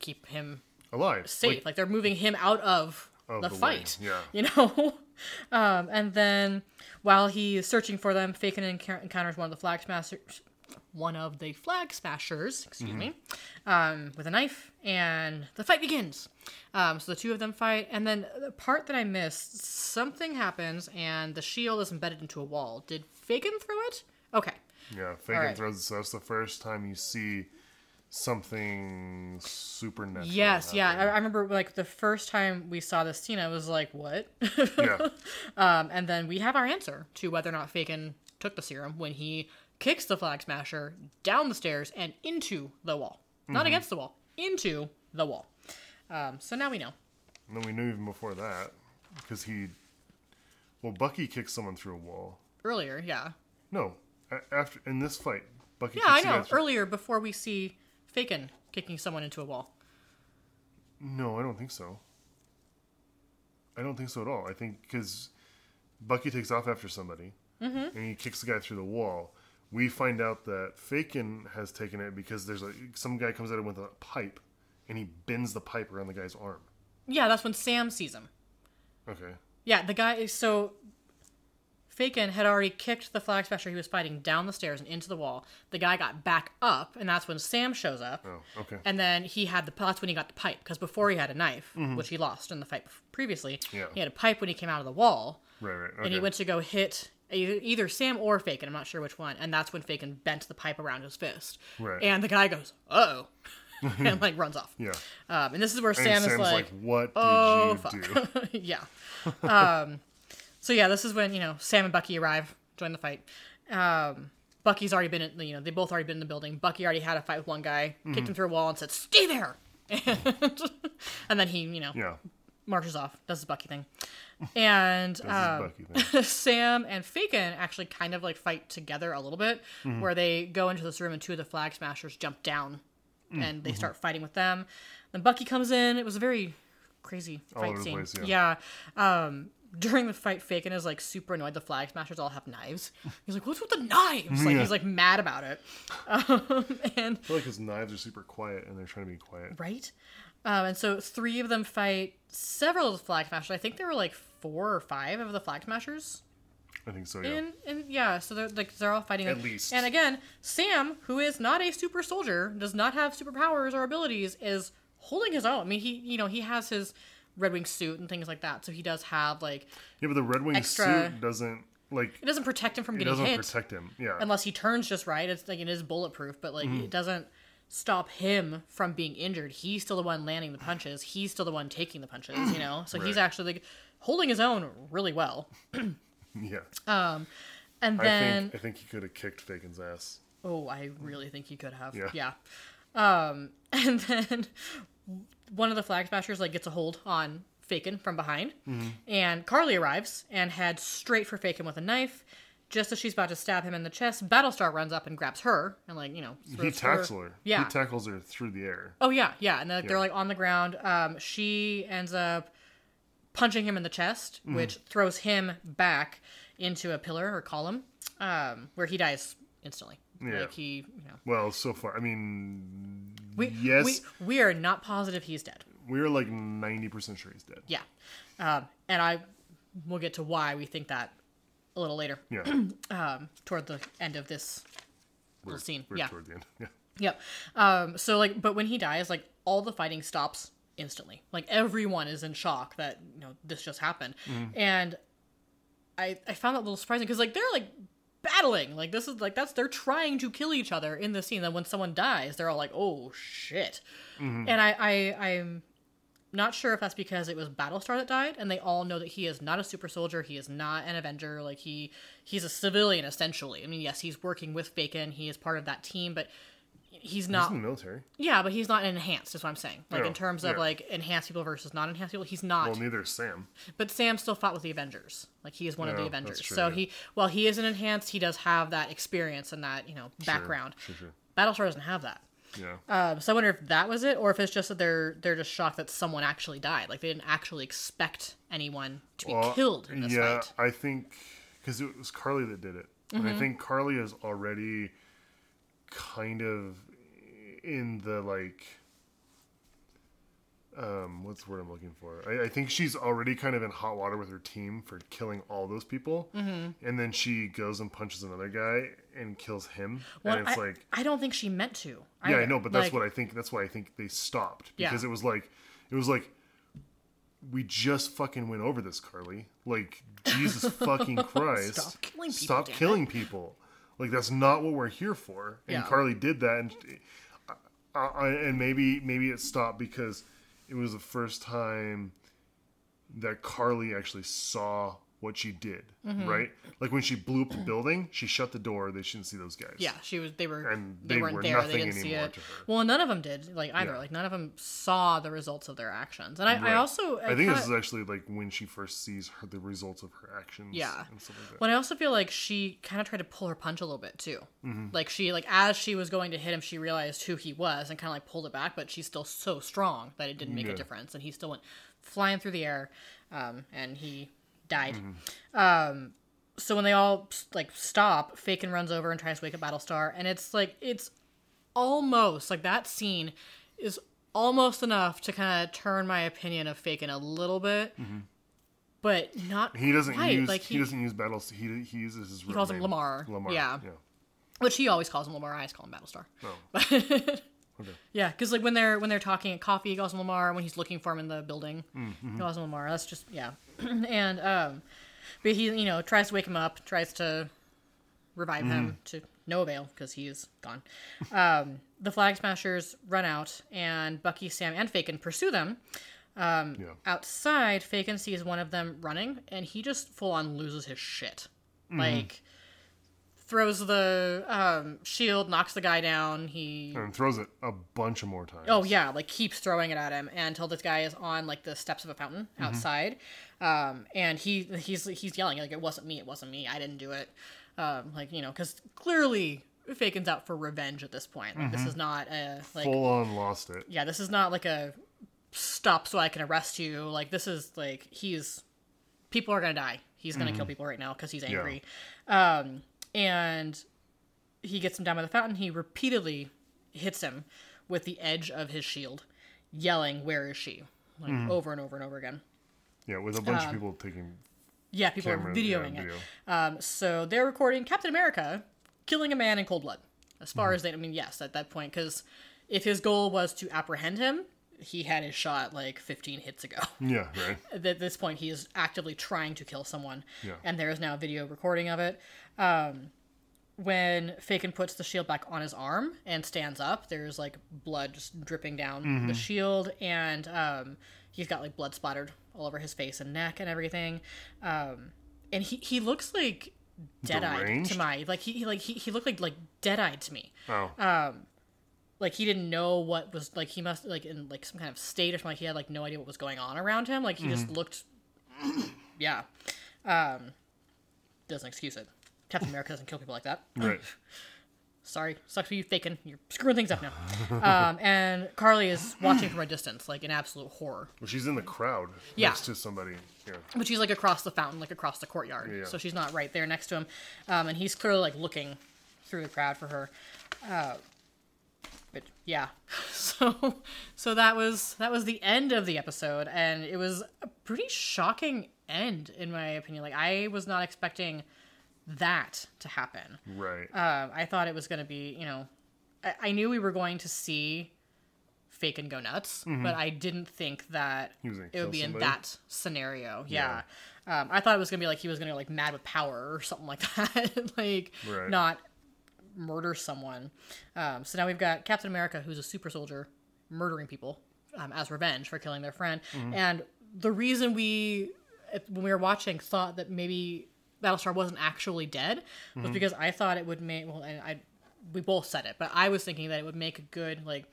keep him Alive. safe. Like, they're moving him out of Of the, the fight. wedding, [LAUGHS] You know? um, and then while he's searching for them, Faken enc- encounters one of the flag smashers. One of the flag smashers, excuse Mm-hmm. me, um, with a knife, and the fight begins. Um, so the two of them fight, and then the part that I missed, something happens, and the shield is embedded into a wall. Did Faken throw it? Okay. Yeah, Fagin right. throws. So that's the first time you see something supernatural. Yes, yeah. I. I remember like the first time we saw this scene, I was like, "What?" yeah, [LAUGHS] um, and then we have our answer to whether or not Faken took the serum when he kicks the flag smasher down the stairs and into the wall, not against the wall, into the wall. Um, so now we know. and then we knew even before that because he, well, Bucky kicks someone through a wall. Earlier, yeah, No, after in this fight, Bucky. yeah, I know. Earlier, before we see Faken kicking someone into a wall. No, I don't think so. I don't think so at all. I think because Bucky takes off after somebody Mm-hmm. and he kicks the guy through the wall. We find out that Fakin has taken it because there's a some guy comes at him with a pipe and he bends the pipe around the guy's arm. Yeah, that's when Sam sees him. Okay. Yeah, the guy. Is so Faken had already kicked the flag smasher he was fighting down the stairs and into the wall. The guy got back up, and that's when Sam shows up. Oh, okay. And then he had the that's when he got the pipe because before he had a knife, which he lost in the fight previously. Mm-hmm. Yeah. He had a pipe when he came out of the wall, right, right. Okay. and he went to go hit either, Sam or Faken. I'm not sure which one. And that's when Faken bent the pipe around his fist. Right. And the guy goes, "Oh," [LAUGHS] and like runs off. yeah. Um, and this is where And Sam Sam's is like, "What did "Oh you fuck." do?" [LAUGHS] yeah. Um, so yeah, this is when you know Sam and Bucky arrive, join the fight. Um, Bucky's already been, in, you know, they both already been in the building. Bucky already had a fight with one guy, Mm-hmm. kicked him through a wall, and said, "Stay there." and, [LAUGHS] and then he, you know, Yeah. marches off, does his Bucky thing, and um, is Bucky [LAUGHS] thing. Sam and Faken actually kind of like fight together a little bit, Mm-hmm. where they go into this room and two of the flag smashers jump down, Mm, and they mm-hmm. start fighting with them. Then Bucky comes in. It was a very crazy fight scene. place, yeah. Um, during the fight, Faken is like super annoyed. The flag smashers all have knives. He's like, "What's with the knives?" Like Yeah. he's like mad about it. [LAUGHS] Um, and I feel like his knives are super quiet and they're trying to be quiet. right, um, and so three of them fight several of the flag smashers. I think there were like four or five of the flag smashers I think so. Yeah. and and yeah, so they're like they're all fighting. At least. And again, Sam, who is not a super soldier, does not have superpowers or abilities, is holding his own. I mean, he you know he has his Red Wing suit and things like that, so he does have like yeah, but the Red Wing extra- suit doesn't like it doesn't protect him from it getting doesn't hit protect him. Yeah. unless he turns just right. It's like it is bulletproof, but like Mm-hmm. it doesn't stop him from being injured. He's still the one landing the punches. He's still the one taking the punches. You know, so he's actually like holding his own really well. [CLEARS THROAT] yeah. Um, and I then think I think he could have kicked Fakin's ass. Oh, I really think he could have. Yeah. Yeah. Um, [LAUGHS] and then one of the flag smashers like gets a hold on Faken from behind, Mm-hmm. and Karli arrives and heads straight for Faken with a knife. Just as she's about to stab him in the chest, Battlestar runs up and grabs her and like you know He tackles her. Yeah. He tackles her through the air. Oh yeah, yeah, and they're, they're like on the ground. Um, she ends up punching him in the chest, Mm-hmm. which throws him back into a pillar or column, um, where he dies instantly. Yeah. Like he, you know, Well, so far, I mean, we, yes, we we are not positive he's dead. we're like ninety percent sure he's dead. Yeah, um, and I will get to why we think that a little later, Yeah, [CLEARS THROAT] um, toward the end of this little scene. we're yeah, toward the end. [LAUGHS] Yeah, Yep. Um, so like, but when he dies, like all the fighting stops instantly. Like everyone is in shock that you know this just happened, and I I found that a little surprising because like they're like battling. Like this is like that's they're trying to kill each other in the scene. Then when someone dies, they're all like, oh shit, mm-hmm. and I I I'm not sure if that's because it was Battlestar that died, and they all know that he is not a super soldier. He is not an Avenger. Like he, he's a civilian essentially. I mean, yes, he's working with Bacon. He is part of that team, but he's he's not. in the military. Yeah, but he's not enhanced. Is what I'm saying. Like Yeah, in terms of yeah. like enhanced people versus not enhanced people, he's not. Well, neither is Sam. but Sam still fought with the Avengers. Like he is one of the Avengers. true, so yeah. he, while he isn't enhanced, he does have that experience and that you know background. Sure, sure. Battlestar doesn't have that. Yeah. Um, so I wonder if that was it, or if it's just that they're they're just shocked that someone actually died. Like they didn't actually expect anyone to be Well, killed in this yeah, fight. I think because it was Karli that did it, and Mm-hmm. I think Karli is already kind of in the like. um, what's the word I'm looking for? I, I think she's already kind of in hot water with her team for killing all those people, mm-hmm. and then she goes and punches another guy and kills him, Well, and it's I, like, I don't think she meant to. yeah, I either. know, but that's Like, what I think. That's why I think they stopped Yeah. because it was like, it was like, we just fucking went over this, Karli. Like, Jesus [LAUGHS] fucking Christ, Stop killing people, Stop killing people. Like that's not what we're here for. And Yeah. Karli did that, and uh, and maybe maybe it stopped because it was the first time that Karli actually saw what she did. Mm-hmm. Right, like when she blew up the building, she shut the door. They shouldn't see those guys. Yeah, she was. They were. And they, they weren't were there. They didn't see it. Well, none of them did. Like either. Yeah. Like none of them saw the results of their actions. And I, I also. I think kinda- this is actually like when she first sees her, the results of her actions. Yeah. and stuff like that. But I also feel like she kind of tried to pull her punch a little bit too. Mm-hmm. Like she, like as she was going to hit him, she realized who he was and kind of like pulled it back. But she's still so strong that it didn't make Yeah. a difference, and he still went flying through the air, um, and he died. Mm-hmm. Um, so when they all like stop, Fakin runs over and tries to wake up Battlestar, and it's like it's almost like that scene is almost enough to kind of turn my opinion of Fakin a little bit. But not Mm-hmm. he doesn't quite. use like he, doesn't use battles. He he uses his. He calls him Lamar. Lamar. Yeah. yeah. which he always calls him Lamar. I always call him Battlestar. Oh. [LAUGHS] Okay. Yeah, because like when they're when they're talking at coffee, him Lamar. When he's looking for him in the building, Mm-hmm. calls him Lamar. That's just yeah. [CLEARS THROAT] and um, but he you know tries to wake him up, tries to revive Mm-hmm. him to no avail because he is gone. um, the Flag Smashers run out, and Bucky, Sam, and Fakin pursue them. Um, yeah. Outside, Fakin sees one of them running, and he just full on loses his shit. Mm-hmm. Like throws the um, shield, knocks the guy down. He And throws it a bunch of more times. Oh yeah, like keeps throwing it at him until this guy is on like the steps of a fountain outside, um, and he he's he's yelling like it wasn't me, it wasn't me, I didn't do it, um, like you know, because clearly Fakin's out for revenge at this point. Like this is not a like Full on lost it. yeah, this is not like a stop so I can arrest you. Like this is like he's people are gonna die. He's gonna kill people right now because he's angry. Um, and he gets him down by the fountain. He repeatedly hits him with the edge of his shield, yelling, "Where is she?" Like mm. over and over and over again. Yeah, with a bunch of um, people taking Yeah, people are videoing yeah, it. video. Um, so they're recording Captain America killing a man in cold blood. As far mm. as they, I mean, yes, at that point, because if his goal was to apprehend him, he had his shot like 15 hits ago. Yeah, right. [LAUGHS] At this point, he is actively trying to kill someone, Yeah. and there is now a video recording of it. Um, when Fakin puts the shield back on his arm and stands up, there's like blood just dripping down the shield, and um, he's got like blood splattered all over his face and neck and everything. Um, and he, he looks like dead eyed to my like he, he like he, he looked like like dead eyed to me Oh, like he didn't know what was like he must like in like some kind of state or something like he had like no idea what was going on around him. Like he just looked yeah. Um doesn't excuse it. Captain america doesn't kill people like that. Right. [LAUGHS] sorry. Sucks for you faking you're screwing things up now. [LAUGHS] Um and karli is watching from a distance like in absolute horror. Well, she's in the crowd Yeah. next to somebody. Yeah. but she's like across the fountain like across the courtyard. Yeah. so she's not right there next to him. Um and he's clearly like looking through the crowd for her. Uh but yeah [LAUGHS] so so that was that was the end of the episode and it was a pretty shocking end in my opinion like i was not expecting that to happen Right. um, I thought it was going to be, you know, I, I knew we were going to see Fake and go nuts, but I didn't think that He was gonna it would be in that scenario. Yeah. Um, I thought it was going to be like he was going to like mad with power or something like [LAUGHS] that, like Right. not murder someone. Um, so now we've got Captain America, who's a super soldier, murdering people um, as revenge for killing their friend. Mm-hmm. And the reason we, when we were watching, thought that maybe Battlestar wasn't actually dead Mm-hmm. was because I thought it would make. Well, and I, we both said it, but I was thinking that it would make a good like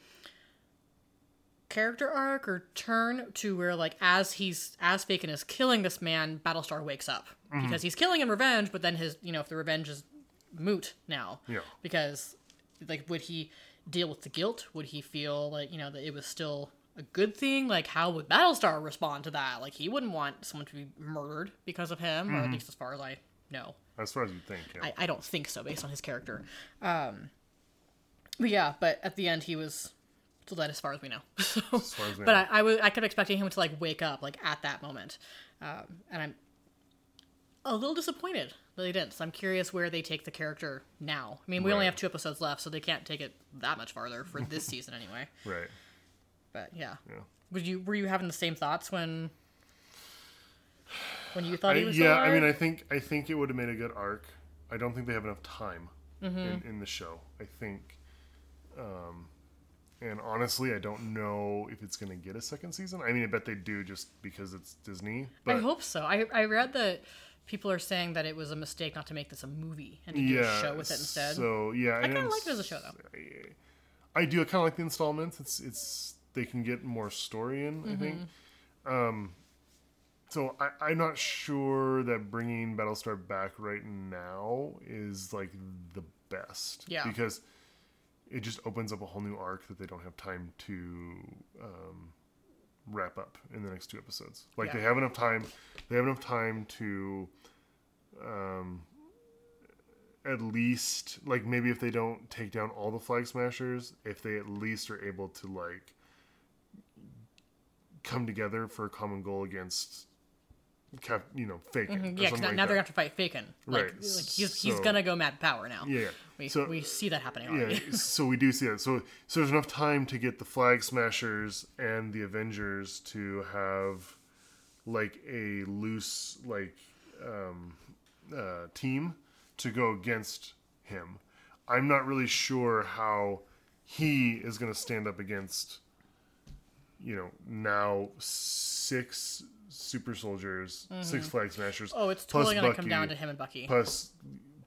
character arc or turn to where like as he's as Fakin is killing this man, Battlestar wakes up Mm-hmm. because he's killing in revenge, but then his you know if the revenge is moot now Yeah. because like would he deal with the guilt? Would he feel like you know that it was still a good thing? Like how would Battlestar respond to that? Like he wouldn't want someone to be murdered because of him, or at least as far as I know. as far as you think. Yeah. I, I don't think so based on his character. Um, but yeah, but at the end he was So that as far as we know. [LAUGHS] So, As as we but know. I, I, was, I kept expecting him to like wake up like at that moment, um, and I'm a little disappointed they didn't. So I'm curious where they take the character now. I mean, we only have two episodes left, so they can't take it that much farther for [LAUGHS] this season anyway. right. But yeah, Yeah. would you were you having the same thoughts when when you thought I, he was? yeah, I mean, I think I think it would have made a good arc. I don't think they have enough time Mm-hmm. in, in the show. I think, um, and honestly, I don't know if it's going to get a second season. I mean, I bet they do just because it's Disney. But I hope so. I I read that people are saying that it was a mistake not to make this a movie and to do yeah, a show with it instead. So yeah, I kind of like it as a show though. I do. I kind of like the installments. It's it's they can get more story in. I think. Mm-hmm. Um, so I, I'm not sure that bringing Battlestar back right now is like the best. Yeah. Because it just opens up a whole new arc that they don't have time to um, wrap up in the next two episodes. Like Yeah. they have enough time. They have enough time to. Um, at least like maybe if they don't take down all the flag smashers if they at least are able to like come together for a common goal against Cap, you know, faking. Mm-hmm. Yeah, because now, now they're gonna have to fight Faken. Like, Right, like he's he's so- gonna go mad power now. Yeah, yeah. we So- we see that happening Already. yeah, [LAUGHS] so we do see that. So so there's enough time to get the flag smashers and the Avengers to have like a loose like um, uh, team to go against him. I'm not really sure how he is going to stand up against you know now six super soldiers, six flag smashers. oh, it's totally gonna come down to him and Bucky. plus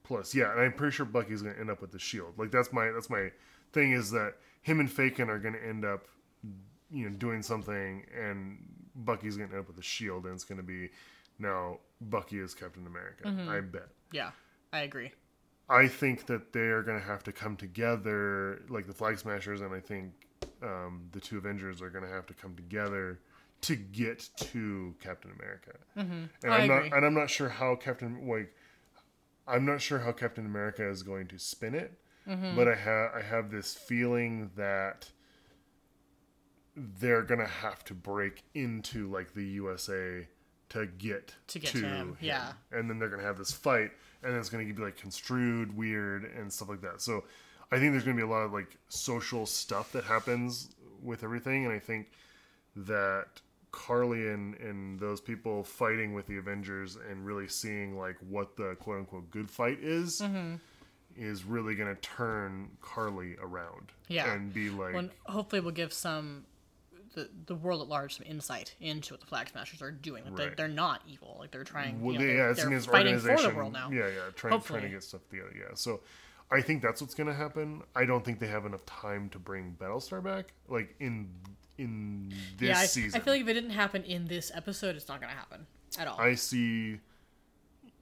plus yeah and i'm pretty sure bucky's gonna end up with the shield like that's my that's my thing is that him and fakin are gonna end up you know doing something and bucky's gonna end up with the shield and it's gonna be now bucky is captain america Mm-hmm. i bet yeah, I agree. i think that they're gonna have to come together like the flag smashers and i think um, the two avengers are gonna have to come together to get to captain america and I i'm agree. not and i'm not sure how captain like I'm not sure how Captain America is going to spin it, Mm-hmm. but I have I have this feeling that they're gonna have to break into like the USA to get To get to him, yeah. and then they're gonna have this fight, and it's gonna be like construed weird and stuff like that. So I think there's gonna be a lot of like social stuff that happens with everything, and I think that Karli and, and those people fighting with the Avengers and really seeing like what the quote unquote good fight is Mm-hmm. is really gonna turn Karli around. Yeah. And be like When hopefully we'll give some the the world at large some insight into what the Flag Smashers are doing. Like they're, Right. they're not evil. Like they're trying. well, you know, yeah, they're, it's they're fighting for the world now. Yeah, yeah, trying trying to get stuff together. Yeah. So I think that's what's gonna happen. I don't think they have enough time to bring Battlestar back. Like in in this yeah, I, season. I feel like if it didn't happen in this episode, it's not going to happen at all. I see.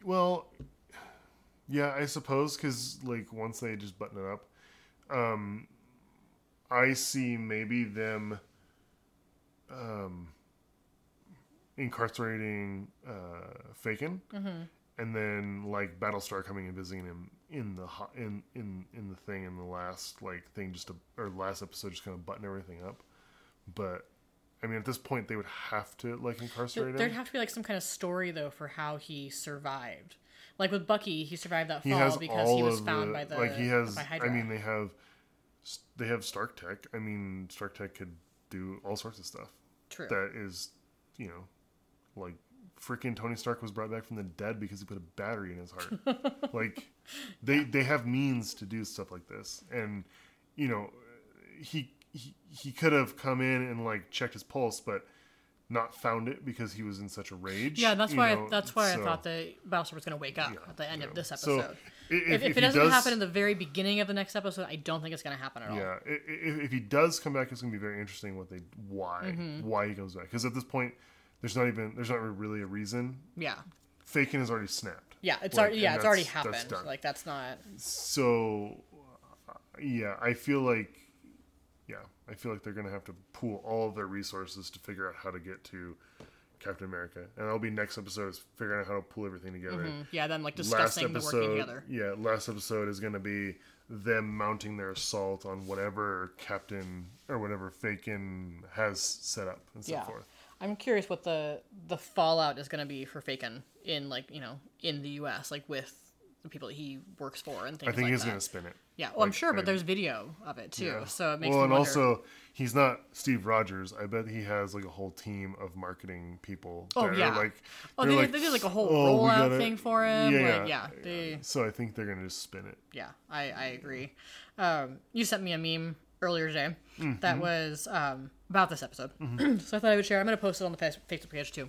Well, yeah, I suppose because like once they just button it up, um, I see maybe them, um, incarcerating uh, Fakin, and then like Battlestar coming and visiting him in the ho- in in in the thing in the last like thing just to or last episode just kind of button everything up, but. I mean, at this point, they would have to like incarcerate him. There'd have to be like some kind of story though for how he survived. Like with Bucky, he survived that he fall has because he was found the, by the like he has i mean they have they have stark tech i mean stark tech could do all sorts of stuff True. that is you know like freaking tony stark was brought back from the dead because he put a battery in his heart [LAUGHS] like they they have means to do stuff like this and you know he he, he could have come in and like checked his pulse but not found it because he was in such a rage yeah, that's why. know, that's why so- I thought that Battlestar was going to wake up Yeah, at the end yeah. of this episode. i- if, if, if it doesn't does- happen in the very beginning of the next episode, I don't think it's going to happen at all. Yeah, i- i- if he does come back, it's going to be very interesting what they why Mm-hmm. why he comes back. Because at this point, there's not even there's not really a reason. Yeah. Faking has already snapped. Yeah, it's Like, already yeah, it's already that's- that's happened. like that's not So, uh, yeah, I feel like I feel like they're going to have to pool all of their resources to figure out how to get to Captain America, and that'll be next episode is figuring out how to pull everything together. Mm-hmm. Yeah, them like Last discussing the working episode, together. yeah, last episode is going to be them mounting their assault on whatever Captain or whatever Fakin has set up and so Yeah. forth. I'm curious what the the fallout is going to be for Fakin in like you know in the U.S. like with the people that he works for and things I think like he's going to spin it. Yeah, well, I'm like, sure, but there's video of it too, Yeah. so it makes well, me and wonder. also he's not Steve Rogers. I bet he has like a whole team of marketing people. Oh, that are, yeah. like oh, they, they did like a whole "Oh, rollout gotta-" thing for him. Yeah, like, yeah, they, So I think they're gonna just spin it. yeah, I I agree. Um, you sent me a meme earlier today Mm-hmm. that was um, about this episode, [CLEARS THROAT] so I thought I would share. I'm going to post it on the Facebook page too.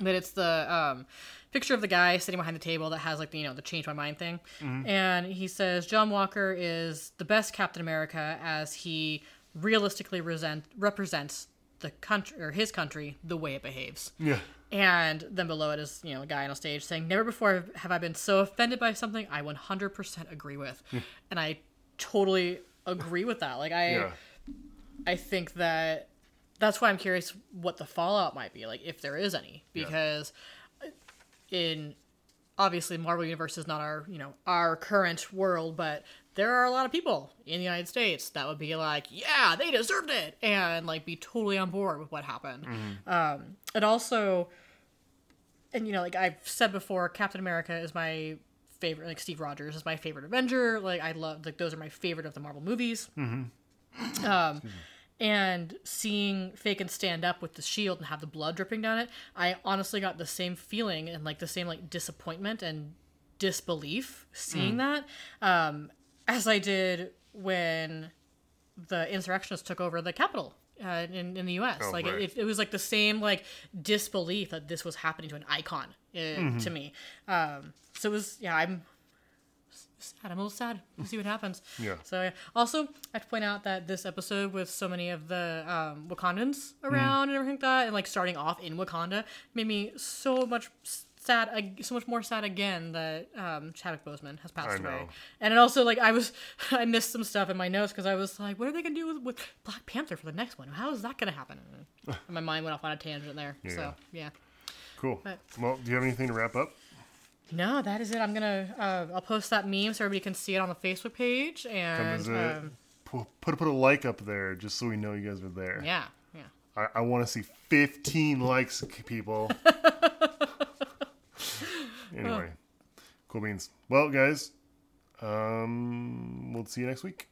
But it's the um, picture of the guy sitting behind the table that has like the you know the change my mind thing, Mm-hmm. and he says John Walker is the best Captain America as he realistically resent, represents the country or his country the way it behaves. Yeah. And then below it is, you know, a guy on a stage saying, Never before have I been so offended by something I 100% agree with. and I totally agree with that. Like, I, Yeah. I think that that's why I'm curious what the fallout might be, like, if there is any. Because in obviously Marvel Universe is not our, you know, our current world, but there are a lot of people in the United States that would be like, yeah, they deserved it, and like be totally on board with what happened. Um, and also, and you know, like I've said before, Captain America is my favorite. Like Steve Rogers is my favorite Avenger. Like I love, like those are my favorite of the Marvel movies. Um, and seeing Fakin stand up with the shield and have the blood dripping down it, I honestly got the same feeling and like the same like disappointment and disbelief seeing that um, as I did when the insurrectionists took over the Capitol uh, in in the U.S. Oh, like right. it, it was like the same like disbelief that this was happening to an icon uh, Mm-hmm. to me. Um, so it was yeah, I'm sad. I'm a little sad We'll see what happens. Yeah. So yeah. also, I have to point out that this episode with so many of the um, Wakandans Mm. around and everything like that, and like starting off in Wakanda, made me so much sad, so much more sad again that um, Chadwick Boseman has passed I away. know. And it also like I was, [LAUGHS] I missed some stuff in my notes because I was like, what are they gonna do with, with Black Panther for the next one? How is that gonna happen? [LAUGHS] And my mind went off on a tangent there. Yeah. So yeah. Cool. But- Well, do you have anything to wrap up? No, that is it. I'm gonna uh, I'll post that meme so everybody can see it on the Facebook page and um, Pu- put put a like up there just so we know you guys are there. yeah, yeah. I, I want to see 15 likes, people. [LAUGHS] anyway, cool beans. Well, guys, um, we'll see you next week.